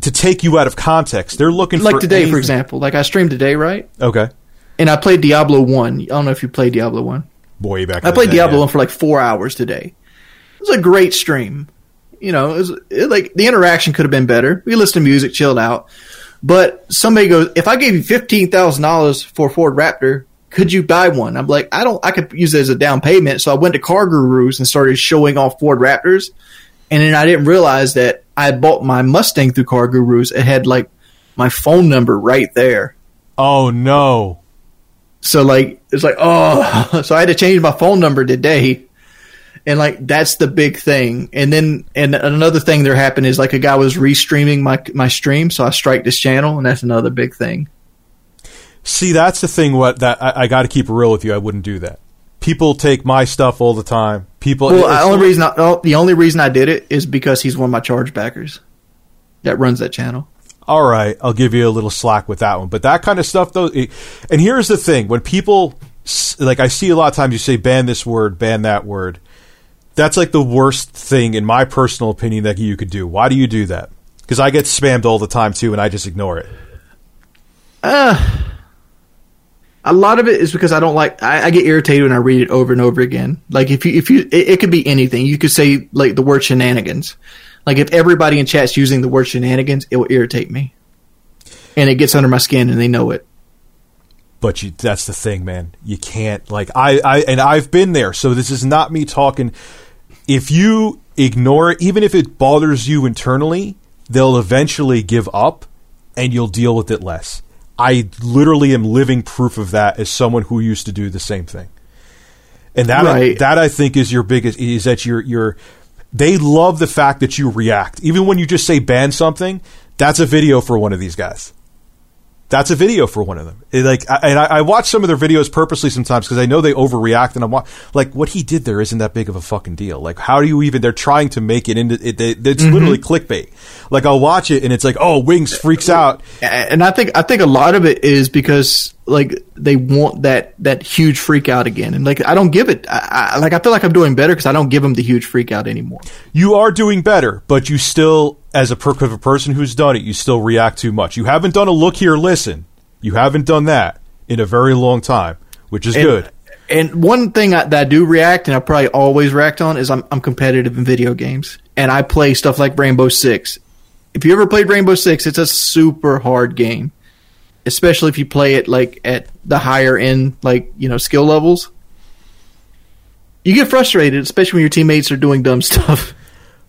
to take you out of context. They're looking for Like for today, anything- for example. Like I streamed today, right? Okay. And I played Diablo one. I don't know if you played Diablo one. Boy, back. I in the played day, Diablo yeah. one for like four hours today. It was a great stream. You know, it was it, like the interaction could have been better. We listened to music, chilled out. But somebody goes, if I gave you fifteen thousand dollars for a Ford Raptor, could you buy one? I'm like, I don't. I could use it as a down payment. So I went to CarGurus and started showing off Ford Raptors, and then I didn't realize that I had bought my Mustang through CarGurus. It had like my phone number right there. Oh no. So like it's like oh, so I had to change my phone number today, and like that's the big thing. And then and another thing that happened is like a guy was restreaming my my stream, so I strike this channel, and that's another big thing. See, that's the thing. What that I, I got to keep real with you. I wouldn't do that. People take my stuff all the time. People. Well, the only reason I, oh, the only reason I did it is because he's one of my chargebackers that runs that channel. All right, I'll give you a little slack with that one. But that kind of stuff, though. It, and here's the thing: when people like, I see a lot of times you say ban this word, ban that word. That's like the worst thing, in my personal opinion, that you could do. Why do you do that? Because I get spammed all the time too, and I just ignore it. Uh, a lot of it is because I don't like. I, I, get irritated when I read it over and over again. Like if you if you, it, it, could be anything. You could say like the word shenanigans. Like if everybody in chat's using the word shenanigans, it will irritate me, and it gets under my skin, and they know it. But you, that's the thing, man. You can't like I, I and I've been there. So this is not me talking. If you ignore it, even if it bothers you internally, they'll eventually give up, and you'll deal with it less I literally am living proof of that as someone who used to do the same thing. And that right. that I think is your biggest is that you're you're they love the fact that you react. Even when you just say ban something, that's a video for one of these guys that's a video for one of them. It, like, I, and I, I, watch some of their videos purposely sometimes because I know they overreact, and I'm like, what he did there isn't that big of a fucking deal. Like, how do you even? They're trying to make it into it. They, it's mm-hmm. literally clickbait. Like, I'll watch it, and it's like, oh, Wings freaks out, and I think I think a lot of it is because like they want that that huge freak out again, and like I don't give it. I, I like I feel like I'm doing better because I don't give them the huge freak out anymore. You are doing better, but you still as a, per- a person who's done it, you still react too much. You haven't done a look here, listen. You haven't done that in a very long time, which is and, good. And one thing I, that I do react, and I probably always react on, is I'm, I'm competitive in video games, and I play stuff like Rainbow Six. If you ever played Rainbow Six, it's a super hard game, especially if you play it like at the higher end, like you know, skill levels. You get frustrated, especially when your teammates are doing dumb stuff.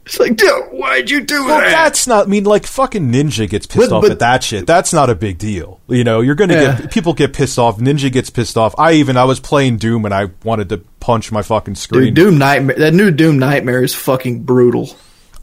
It's like, dude, why'd you do well, that? That's not. I mean, like fucking Ninja gets pissed but, off but, at that shit. That's not a big deal. You know, you're gonna yeah. get people get pissed off. Ninja gets pissed off. I even I was playing Doom and I wanted to punch my fucking screen. Dude, Doom Nightmare. That new Doom Nightmare is fucking brutal.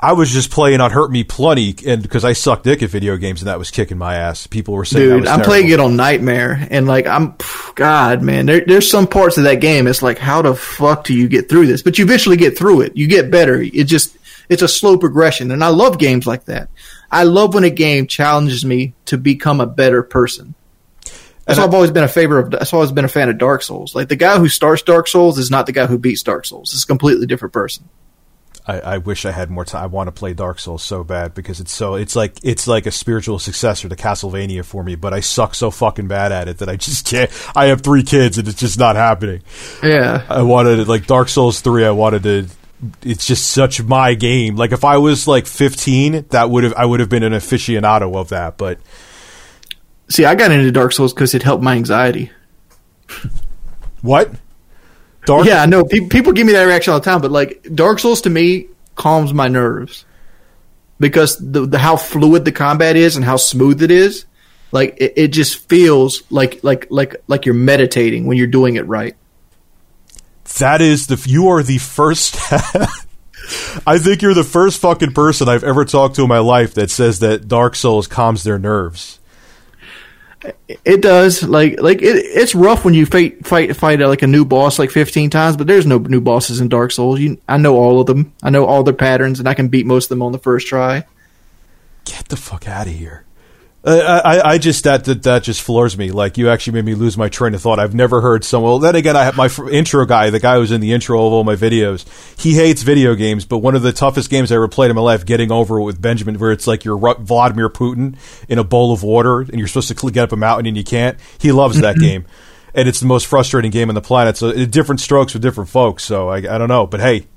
I was just playing on Hurt Me Plenty, and because I suck dick at video games, and that was kicking my ass. People were saying, "Dude, I'm playing it on Nightmare," and like I'm, God, man, there, there's some parts of that game. It's like, how the fuck do you get through this? But you eventually get through it. You get better. It just it's a slow progression, and I love games like that. I love when a game challenges me to become a better person. That's why I've always been a favor of. That's why I've always been a fan of Dark Souls. Like the guy who starts Dark Souls is not the guy who beats Dark Souls. It's a completely different person. I, I, wish I had more time. I want to play Dark Souls so bad because it's so it's like it's like a spiritual successor to Castlevania for me. But I suck so fucking bad at it that I just can't. I have three kids and it's just not happening. Yeah, I wanted like Dark Souls three. I wanted to it's just such my game. Like if I was like 15, that would have I would have been an aficionado of that. But see, I got into Dark Souls because it helped my anxiety. What? Dark? Yeah, I know. Pe- people give me that reaction all the time, but like Dark Souls to me calms my nerves because the, the how fluid the combat is and how smooth it is. Like it, it just feels like like like like you're meditating when you're doing it right. That is the you are the first. I think you're the first fucking person I've ever talked to in my life that says that Dark Souls calms their nerves. It does. Like like it, it's rough when you fight fight fight uh, like a new boss like 15 times, but there's no new bosses in Dark Souls. You, I know all of them. I know all their patterns, and I can beat most of them on the first try. Get the fuck out of here. I, I just that, that that just floors me. Like you actually made me lose my train of thought. I've never heard someone. Well, then again, I have my intro guy, the guy who's in the intro of all my videos. He hates video games, but one of the toughest games I ever played in my life, getting over it with Benjamin, where it's like you're Vladimir Putin in a bowl of water, and you're supposed to get up a mountain and you can't. He loves that mm-hmm. game, and it's the most frustrating game on the planet. So different strokes for different folks. So I, I don't know, but hey,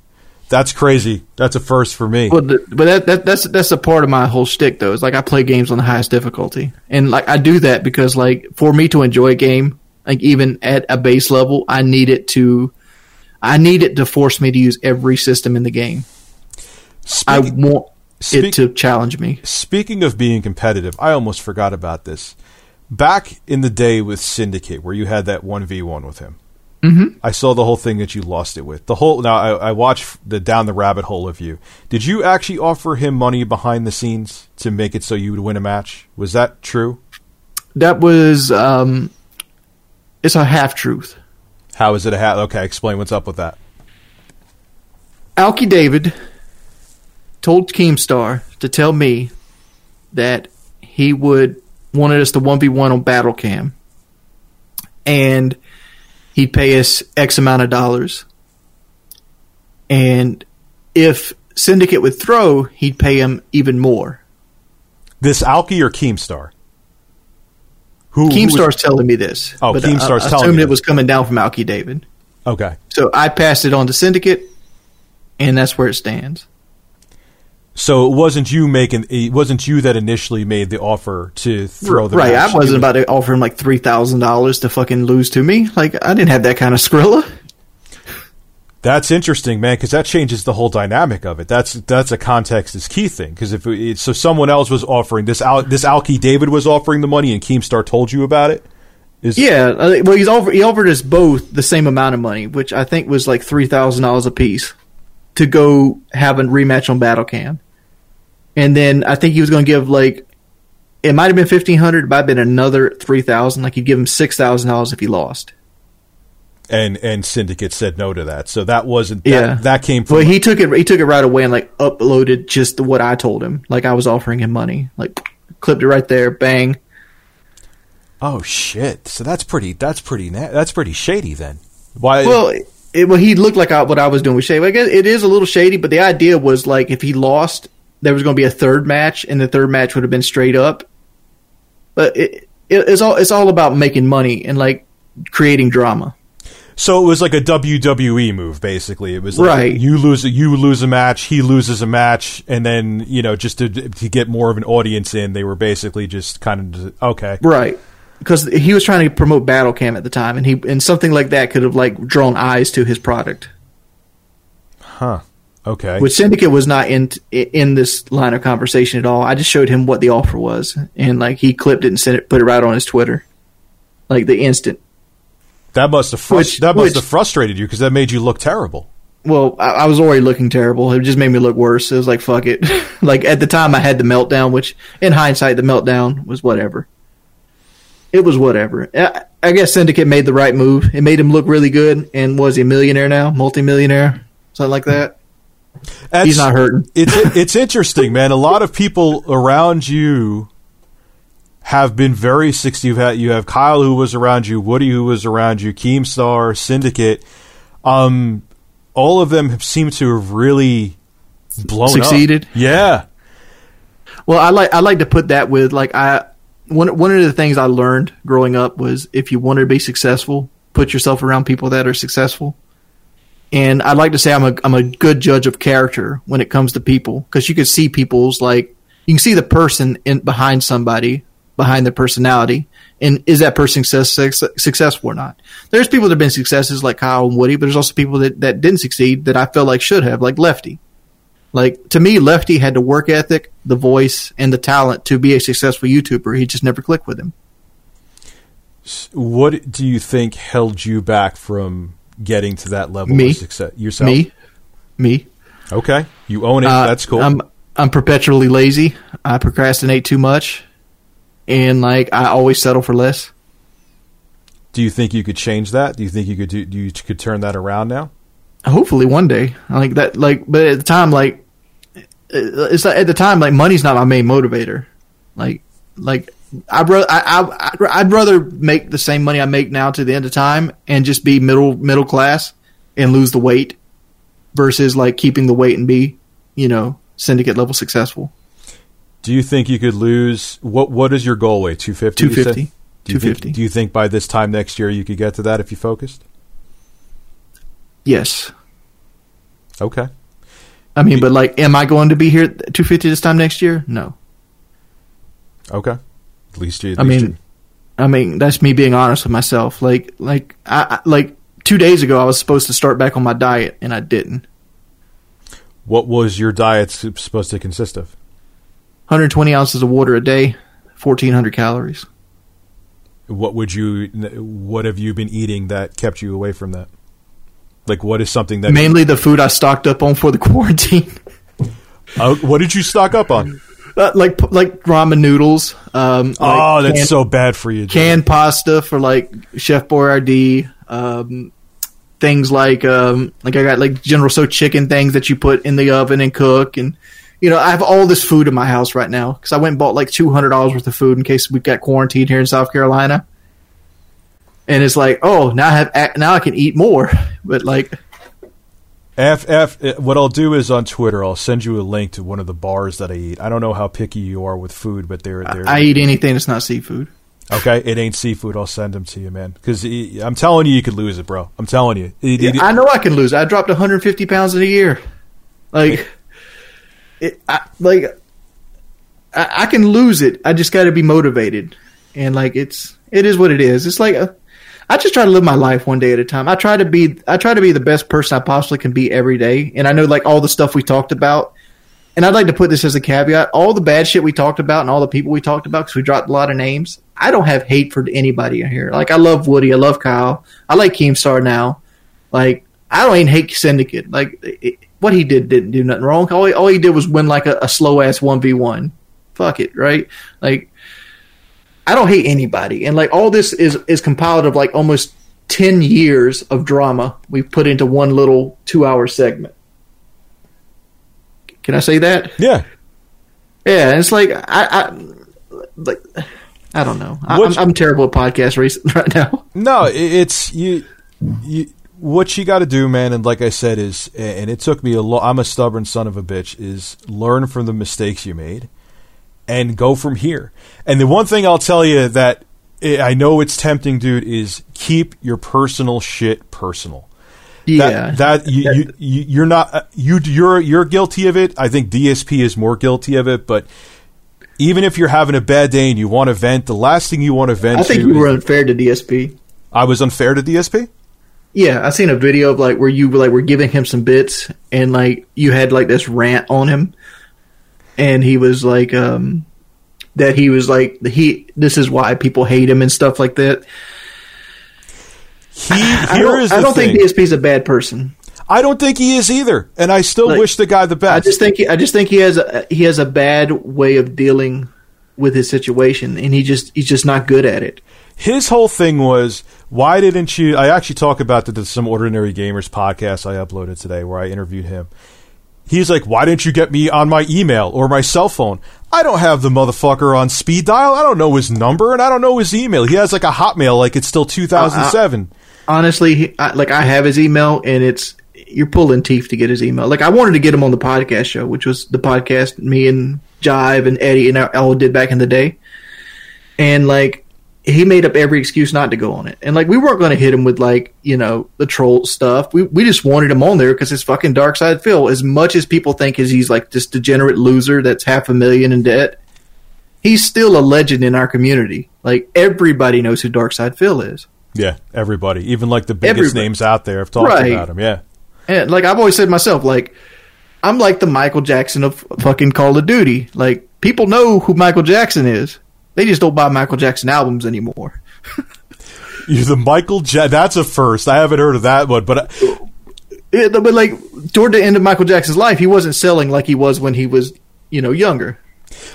that's crazy. That's a first for me. Well, the, but that, that, that's that's a part of my whole shtick, though. It's like I play games on the highest difficulty, and like I do that because like for me to enjoy a game, like even at a base level, I need it to, I need it to force me to use every system in the game. Speaking, I want speak, it to challenge me. Speaking of being competitive, I almost forgot about this. back in the day with Syndicate, where you had that one v one with him. Mm-hmm. I saw the whole thing that you lost it with. The whole now I, I watched the down the rabbit hole of you. Did you actually offer him money behind the scenes to make it so you would win a match? Was that true? That was um, it's a half truth. How is it a half? Okay, explain what's up with that. Alki David told Keemstar to tell me that he would wanted us to one v one on Battle Cam, and he'd pay us X amount of dollars. And if Syndicate would throw, he'd pay him even more. This Alki or Keemstar? Who, Keemstar's telling me this. Oh, Keemstar's I, I telling assumed it was coming down from Alki David. Okay. So I passed it on to Syndicate, and that's where it stands. So it wasn't you making it wasn't you that initially made the offer to throw the right, match. I wasn't about to offer him like three thousand dollars to fucking lose to me. Like I didn't have that kind of skrilla. That's interesting, man, because that changes the whole dynamic of it. That's that's a context is key thing. Because if it, so, someone else was offering this. Al, this Alki David was offering the money, and Keemstar told you about it. Is Yeah, uh, well, he's offered he offered us both the same amount of money, which I think was like three thousand dollars a piece, to go have a rematch on Battle Cam, and then I think he was going to give like it might have been fifteen hundred, it might have been another three thousand. Like he'd give him six thousand dollars if he lost. and and Syndicate said no to that. So that wasn't. That, Yeah. that came from. Well, he took it. He took it right away and like uploaded just what I told him. Like I was offering him money. Like clipped it right there. Bang. oh shit! So that's pretty. That's pretty. That's pretty shady. Then why? Well, it, well, he looked like I, what I was doing with Shady. I guess it is a little shady, but the idea was like if he lost, there was going to be a third match, and the third match would have been straight up. But it, it, it's all it's all about making money and like creating drama. So it was like a WWE move, basically. It was like Right. You lose, you lose a match, he loses a match, and then you know just to to get more of an audience in, they were basically just kind of okay. Right. Because he was trying to promote Battle Cam at the time, and he and something like that could have like drawn eyes to his product. Huh. Okay. Which Syndicate was not in in this line of conversation at all. I just showed him what the offer was, and like he clipped it and sent it, put it right on his Twitter, like the instant. that must have which- that must which- have frustrated you because that made you look terrible. Well, I, I was already looking terrible. It just made me look worse. It was like fuck it. like at the time, I had the meltdown, which in hindsight, the meltdown was whatever. It was whatever. I, I guess Syndicate made the right move. It made him look really good, and was he a millionaire now, multimillionaire, something like that. That's- He's not hurting. it's it's interesting, man. A lot of people around you have been very successful. You have, you have Kyle who was around you, Woody who was around you, Keemstar, Syndicate. Um, all of them have seemed to have really blown up. Succeeded? Yeah, Well, I like I like to put that with like I one one of the things I learned growing up was if you want to be successful, put yourself around people that are successful. And I'd like to say I'm a I'm a good judge of character when it comes to people because you can see people's like you can see the person in behind somebody behind their personality and is that person success, successful or not. There's people that have been successes like Kyle and Woody, but there's also people that, that didn't succeed that I feel like should have, like Lefty. Like to me, Lefty had the work ethic, the voice, and the talent to be a successful YouTuber. He just never clicked with him. what do you think held you back from getting to that level Me. of success yourself? Me, me. Okay, you own it. Uh, That's cool. I'm I'm perpetually lazy. I procrastinate too much, and like I always settle for less. do you think you could change that? Do you think you could do? You could turn that around now? Hopefully one day, like that. Like, but at the time, like it's like, at the time, like money's not my main motivator. Like, like I'd rather I, I I'd rather make the same money I make now to the end of time and just be middle middle class and lose the weight versus like keeping the weight and be you know syndicate level successful. Do you think you could lose? What What is your goal weight? Two fifty. 250. Do you, think, 250. do you think by this time next year you could get to that if you focused? Yes, Okay. I mean, but like, am I going to be here at 250 this time next year? No. Okay. At least you. At I least mean, you- I mean that's me being honest with myself. Like, like I I- like two days ago, I was supposed to start back on my diet and I didn't. what was your diet supposed to consist of? 120 ounces of water a day, 1400 calories. what would you? What have you been eating that kept you away from that? Like, what is something that Mainly the food I stocked up on for the quarantine. Uh, what did you stock up on? Uh, like like ramen noodles. Um, like oh, that's canned, so bad for you. dude. canned pasta for like Chef Boyardee. Um, things like um, like I got like General Tso chicken things that you put in the oven and cook, and you know I have all this food in my house right now because I went and bought like two hundred dollars worth of food in case we got quarantined here in South Carolina. And it's like, oh, now I have now I can eat more, but like F F. uh, What I'll do is on Twitter, I'll send you a link to one of the bars that I eat. I don't know how picky you are with food, but they're they're I eat anything that's not seafood. okay. It ain't seafood. I'll send them to you, man. Because I'm telling you, you could lose it, bro. I'm telling you. It- it- I know I can lose. It. I dropped 150 pounds in a year. Like, it, I, like, I, I can lose it. I just got to be motivated, and like, it's it is what it is. It's like a, I just try to live my life one day at a time. I try to be I try to be the best person I possibly can be every day. And I know like all the stuff we talked about. And I'd like to put this as a caveat: all the bad shit we talked about and all the people we talked about, because we dropped a lot of names. I don't have hate for anybody in here. Like I love Woody, I love Kyle, I like Keemstar now. Like I don't even hate Syndicate. Like it, what he did didn't do nothing wrong. All he, all he did was win like a, a slow ass one v one. Fuck it, right? Like I don't hate anybody, and like all this is is compiled of like almost ten years of drama we put into one little two hour segment. Can I say that? yeah. Yeah, it's like I, I like I don't know. I, I'm, What's- I'm terrible at podcast race right now. No, it's you. You what you got to do, man. And like I said, is and it took me a lot. I'm a stubborn son of a bitch. Is learn from the mistakes you made, and go from here. And the one thing I'll tell you that I know it's tempting, dude, is keep your personal shit personal. Yeah, that, that you, you, you're not uh, you you're you're guilty of it. I think DSP is more guilty of it, but even if you're having a bad day and you want to vent, the last thing you want to vent I think you were is- unfair to DSP. I was unfair to DSP. Yeah, I seen a video of like where you were like were giving him some bits and like you had like this rant on him, and he was like um that he was like he this is why people hate him and stuff like that. He I don't, is I don't think DSP's a bad person. I don't think he is either, and I still Like, wish the guy the best. I just think he, I just think he has a he has a bad way of dealing with his situation, and he just he's just not good at it. his whole thing was why didn't you i actually talk about the, some ordinary gamers podcast i uploaded today where i interviewed him he's like why didn't you get me on my email or my cell phone? I don't have the motherfucker on speed dial. I don't know his number and i don't know his email. He has like a hotmail like it's still 2007 uh, uh, honestly, he, I, like I have his email, and it's you're pulling teeth to get his email. Like I wanted to get him on the podcast show, which was the podcast me and Jive and Eddie and I all did back in the day, and like he made up every excuse not to go on it, and like we weren't going to hit him with like you know the troll stuff. We we just wanted him on there because it's fucking Dark Side Phil. As much as people think is he's like this degenerate loser that's half a million in debt. He's still a legend in our community. Like everybody knows who Dark Side Phil is. yeah everybody even like the biggest Everybody. names out there have talked Right. about him yeah And like I've always said myself, like I'm like the Michael Jackson of fucking Call of Duty. Like people know who Michael Jackson is. They just don't buy Michael Jackson albums anymore. you're the michael ja- that's a first i haven't heard of that one but I- Yeah, but like toward the end of Michael Jackson's life, he wasn't selling like he was when he was, you know, younger.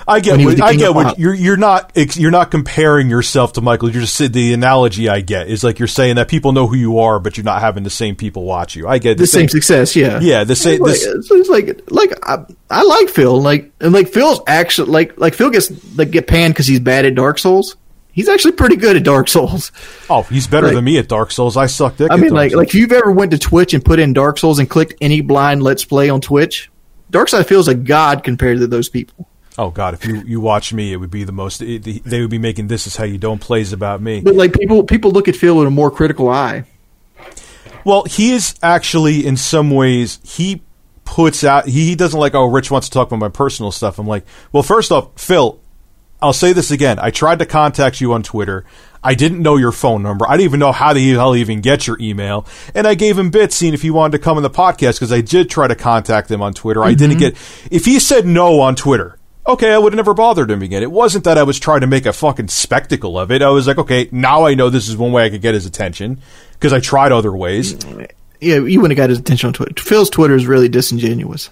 I get when he was what, I get what you're you're not you're not comparing yourself to Michael. You're just the analogy I get is like you're saying that people know who you are, but you're not having the same people watch you. I get The same success, yeah. Yeah, the same. Like, This, it's, like like I, I like Phil, like and like Phil's actually like like Phil gets like get panned because he's bad at Dark Souls. He's actually pretty good at Dark Souls. oh, he's better like- than me at Dark Souls. I sucked dick. I mean, Dark like, Souls. like if you've ever went to Twitch and put in Dark Souls and clicked any blind Let's Play on Twitch, Dark Side Phil's a god compared to those people. Oh god, if you you watch me, it would be the most. It, they would be making this is how you don't plays about me. But like people, people look at Phil with a more critical eye. Well, he is actually in some ways he puts out he, he doesn't like oh Rich wants to talk about my personal stuff. I'm like, well, first off, Phil, I'll say this again. I tried to contact you on Twitter. I didn't know your phone number. I didn't even know how the hell even get your email. And I gave him bits seeing if he wanted to come on the podcast because I did try to contact him on Twitter. I didn't mm-hmm. get if he said no on Twitter. Okay, I would have never bothered him again. It wasn't that I was trying to make a fucking spectacle of it. I was like, okay, now I know this is one way I could get his attention because I tried other ways. Yeah, you wouldn't have got his attention on Twitter. Phil's Twitter is really disingenuous.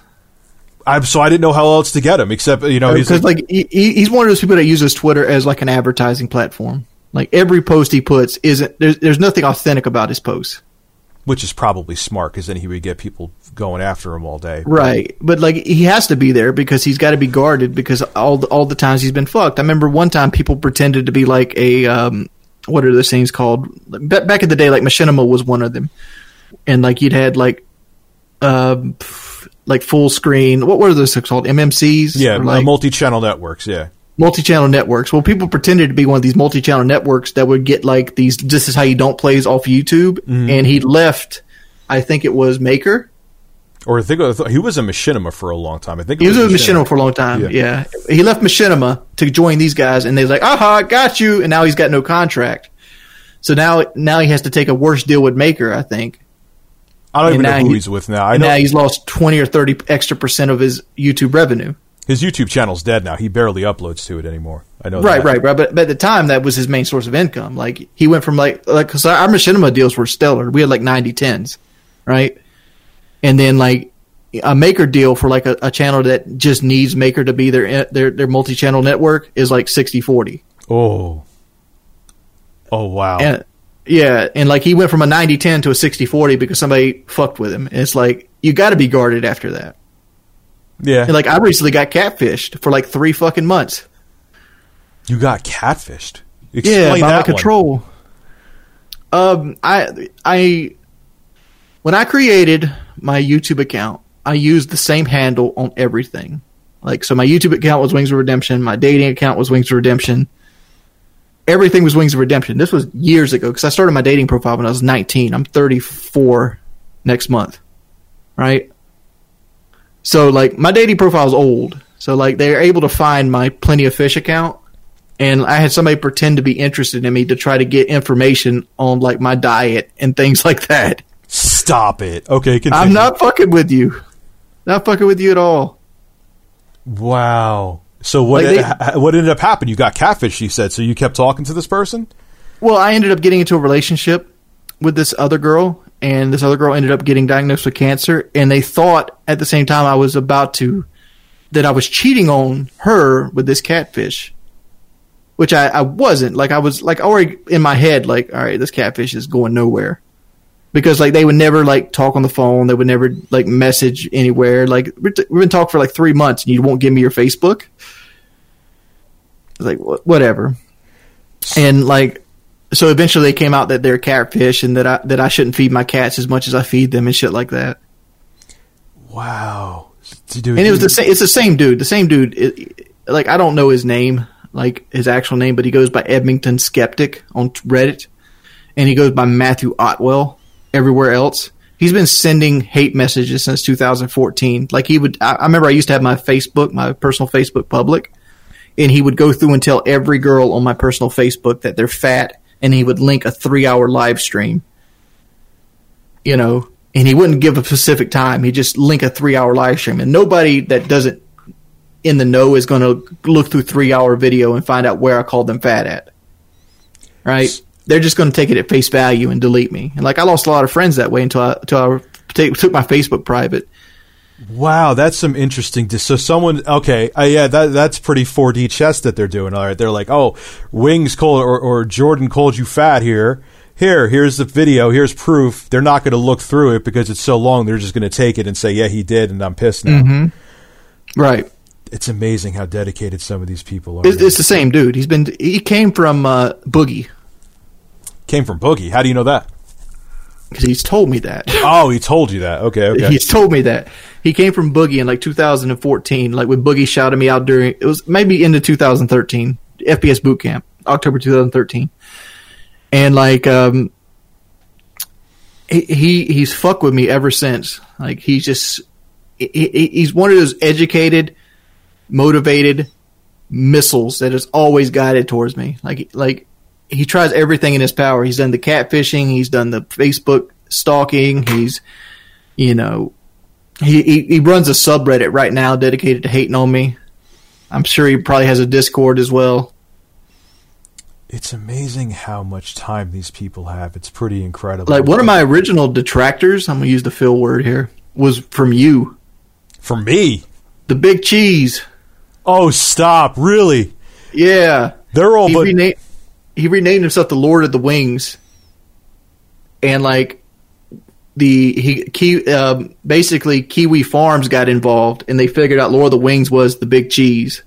I'm, so I didn't know how else to get him except you know he's uh, because like, he, he's one of those people that uses Twitter as like an advertising platform. Like every post he puts isn't there's there's nothing authentic about his posts. Which is probably smart because then he would get people going after him all day. Right, but like he has to be there because he's got to be guarded because all the, all the times he's been fucked. I remember one time people pretended to be like a um, what are those things called? Ba- Back in the day, like Machinima was one of them, and like you'd had like um, like full screen. What were those things called? MMCs? Yeah, like, multi-channel networks. Yeah, multi-channel networks. Well, people pretended to be one of these multi-channel networks that would get like these. This is how you don't plays off YouTube, mm-hmm. and he left. I think it was Maker. or I think he was a machinima for a long time. I think it He was with Machinima for a long time. Yeah. Yeah. He left Machinima to join these guys, and they're like, aha, I got you. And now he's got no contract. So now, now he has to take a worse deal with Maker, I think. I don't even know who he- he's with now. I know now he's lost 20 or 30 extra percent of his YouTube revenue. His YouTube channel's dead now. He barely uploads to it anymore. I know. Right, that. right, right. But, but at the time, that was his main source of income. Like, he went from like, like, cause our Machinima deals were stellar. We had like 90 10s, right? And then like, a Maker deal for like a, a channel that just needs Maker to be their, their, their multi-channel network is like 60 40. Oh. Oh wow. And yeah, and like he went from a 90-10 to a 60-40 because somebody fucked with him. And it's like you got to be guarded after that. Yeah. And like I recently got catfished for like 3 fucking months. you got catfished. Yeah, Explain by my that control. Um I I when I created my YouTube account, I used the same handle on everything. Like so my YouTube account was Wings of Redemption, my dating account was Wings of Redemption. Everything was Wings of Redemption. This was years ago because I started my dating profile when I was 19. I'm 34 next month. Right? So like my dating profile is old. So like they're able to find my Plenty of Fish account and I had somebody pretend to be interested in me to try to get information on like my diet and things like that. Stop it. Okay, continue. I'm not fucking with you. Not fucking with you at all. Wow. So what Like they- what ended up happening? You got catfished. You said so. You kept talking to this person. Well, I ended up getting into a relationship with this other girl, and this other girl ended up getting diagnosed with cancer, and they thought at the same time I was about to that I was cheating on her with this catfish. Which I, I wasn't. Like I was like already in my head, like, all right, this catfish is going nowhere. Because like they would never like talk on the phone, they would never like message anywhere. Like we've been talking for like three months, and you won't give me your Facebook. It's like wh- whatever, and like so eventually they came out that they're catfish and that I that I shouldn't feed my cats as much as I feed them and shit like that. Wow. Dude, And it was the same. It's the same dude. The same dude. It, like I don't know his name, like his actual name, but he goes by Edmonton Skeptic on Reddit, and he goes by Matthew Otwell everywhere else. He's been sending hate messages since 2014. Like he would. I, I remember I used to have my Facebook, my personal Facebook public, and he would go through and tell every girl on my personal Facebook that they're fat, and he would link a three-hour live stream. You know, and he wouldn't give a specific time. He just link a three-hour live stream, and nobody that doesn't in the know is going to look through three-hour video and find out where I called them fat at. Right? They're just going to take it at face value and delete me. And like I lost a lot of friends that way until I until I took my Facebook private. Wow, that's some interesting. Dis- So someone, okay, uh, yeah, that that's pretty 4D chess that they're doing. All right, they're like, oh, Wings called or, or Jordan called you fat here. Here, here's the video. Here's proof. They're not going to look through it because it's so long. They're just going to take it and say, yeah, he did, and I'm pissed now. Right. It's amazing how dedicated some of these people are. It's, it's the same dude. He's been he came from uh, Boogie Came from Boogie. How do you know that? Because he's told me that. Oh, he told you that. Okay, okay. He's told me that he came from Boogie in like 2014. Like when Boogie shouted me out during it was maybe into 2013 FPS boot camp October 2013, and like um he, he he's fucked with me ever since. Like he's just he, he- he's one of those educated, motivated missiles that is always guided towards me. Like like he tries everything in his power. He's done the catfishing. He's done the Facebook stalking. He's you know he, he he runs a subreddit right now dedicated to hating on me I'm sure he probably has a Discord as well. It's amazing how much time these people have. It's pretty incredible. Like one of my original detractors, I'm gonna use the Phil word here, was from you, From me? the Big Cheese. Oh, stop. Really? Yeah, They're all he, but. rena- he renamed himself the Lord of the Wings, and like the he Ki- um, basically Kiwi Farms got involved, and they figured out Lord of the Wings was the Big Cheese.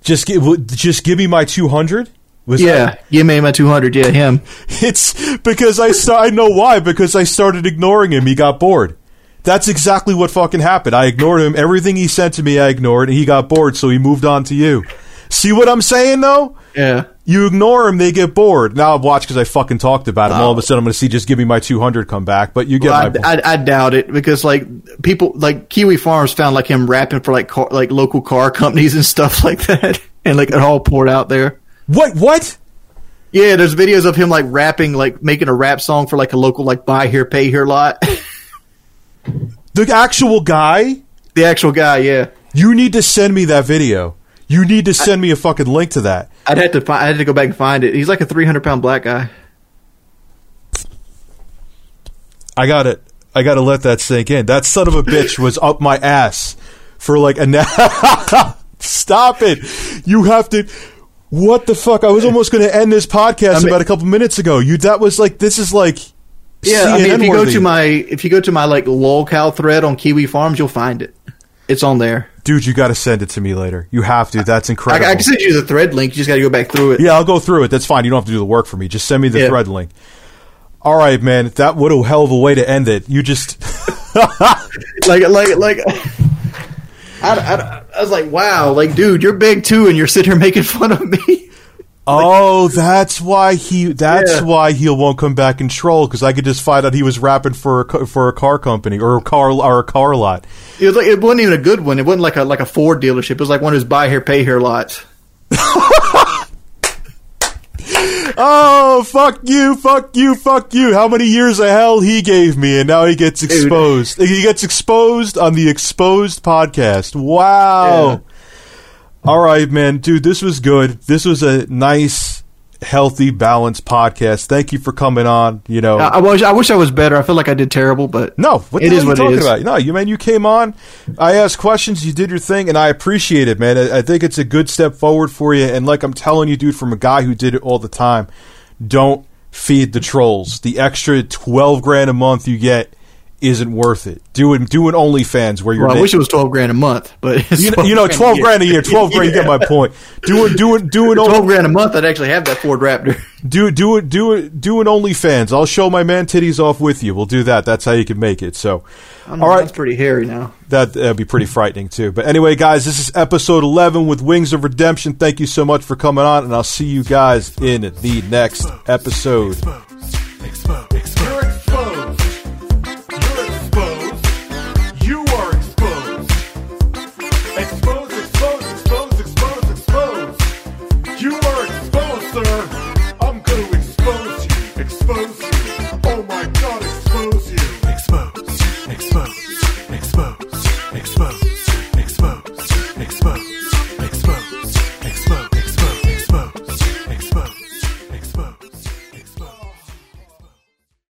Just give, just give me my 200? Was Yeah, give me my two hundred. Yeah, him. It's because I I know why because I started ignoring him. He got bored. That's exactly what fucking happened. I ignored him. Everything he sent to me, I ignored, and he got bored, so he moved on to you. See what I'm saying, though? Yeah. You ignore him, they get bored. Now I've watched because I fucking talked about him. All of a oh. sudden, I'm going to see just give me my 200 come back. But you get Well, my I. I, I doubt it because like people like Kiwi Farms found like him rapping for like car, like local car companies and stuff like that, and like it all poured out there. what? What? Yeah, there's videos of him like rapping, like making a rap song for like a local like buy here pay here lot. The actual guy? the actual guy, yeah. You need to send me that video. You need to send me a fucking link to that. I'd have to find, I had to go back and find it. He's like a 300 pound black guy. I got it. I got to let that sink in. That son of a bitch was up my ass for like a. Na- Stop it! You have to. What the fuck? I was almost going to end this podcast I mean- about a couple minutes ago. You that was like this is like. Yeah, I mean, if you go to my if you go to my like lolcow thread on Kiwi Farms, you'll find it. It's on there. Dude, you got to send it to me later. You have to. That's I, incredible. I can send you the thread link. You just got to go back through it. Yeah, I'll go through it. That's fine. You don't have to do the work for me. Just send me the Yeah. thread link. All right, man. That would a hell of a way to end it. You just. like like like I, I, I was like wow like dude you're big too and you're sitting here making fun of me Oh, that's why he. That's Yeah. why he won't come back and troll because I could just find out he was rapping for a for a car company or a car or a car lot. it was like it wasn't even a good one it wasn't like a like a Ford dealership it was like one of those buy here pay here lots Oh, fuck you, fuck you, fuck you! How many years of hell he gave me, and now he gets exposed. He gets exposed on the exposed podcast. Wow. Yeah. All right, man, dude, this was good. This was a nice, healthy, balanced podcast. Thank you for coming on. You know, I, I wish I wish I was better I feel like I did terrible but No, what It is what it talking is. about? No, you man, you came on. I asked questions, you did your thing, and I appreciate it, man. I, I think it's a good step forward for you. And like I'm telling you, dude, from a guy who did it all the time, don't feed the trolls. The extra twelve grand a month you get isn't worth it. Do it, do an OnlyFans where you're. well, I wish it was twelve grand a month but it's you know, you know, twelve grand a year, twelve grand. You get my point. Do it, do it, do an twelve only, grand a month I'd actually have that Ford Raptor do do it, do it, do an OnlyFans. I'll show my man titties off with you. We'll do that. That's how you can make it. So, all all right, that's pretty hairy now That, that'd be pretty frightening too. But anyway, guys, this is episode 11 with Wings of Redemption. Thank you so much for coming on, and I'll see you guys in the next episode.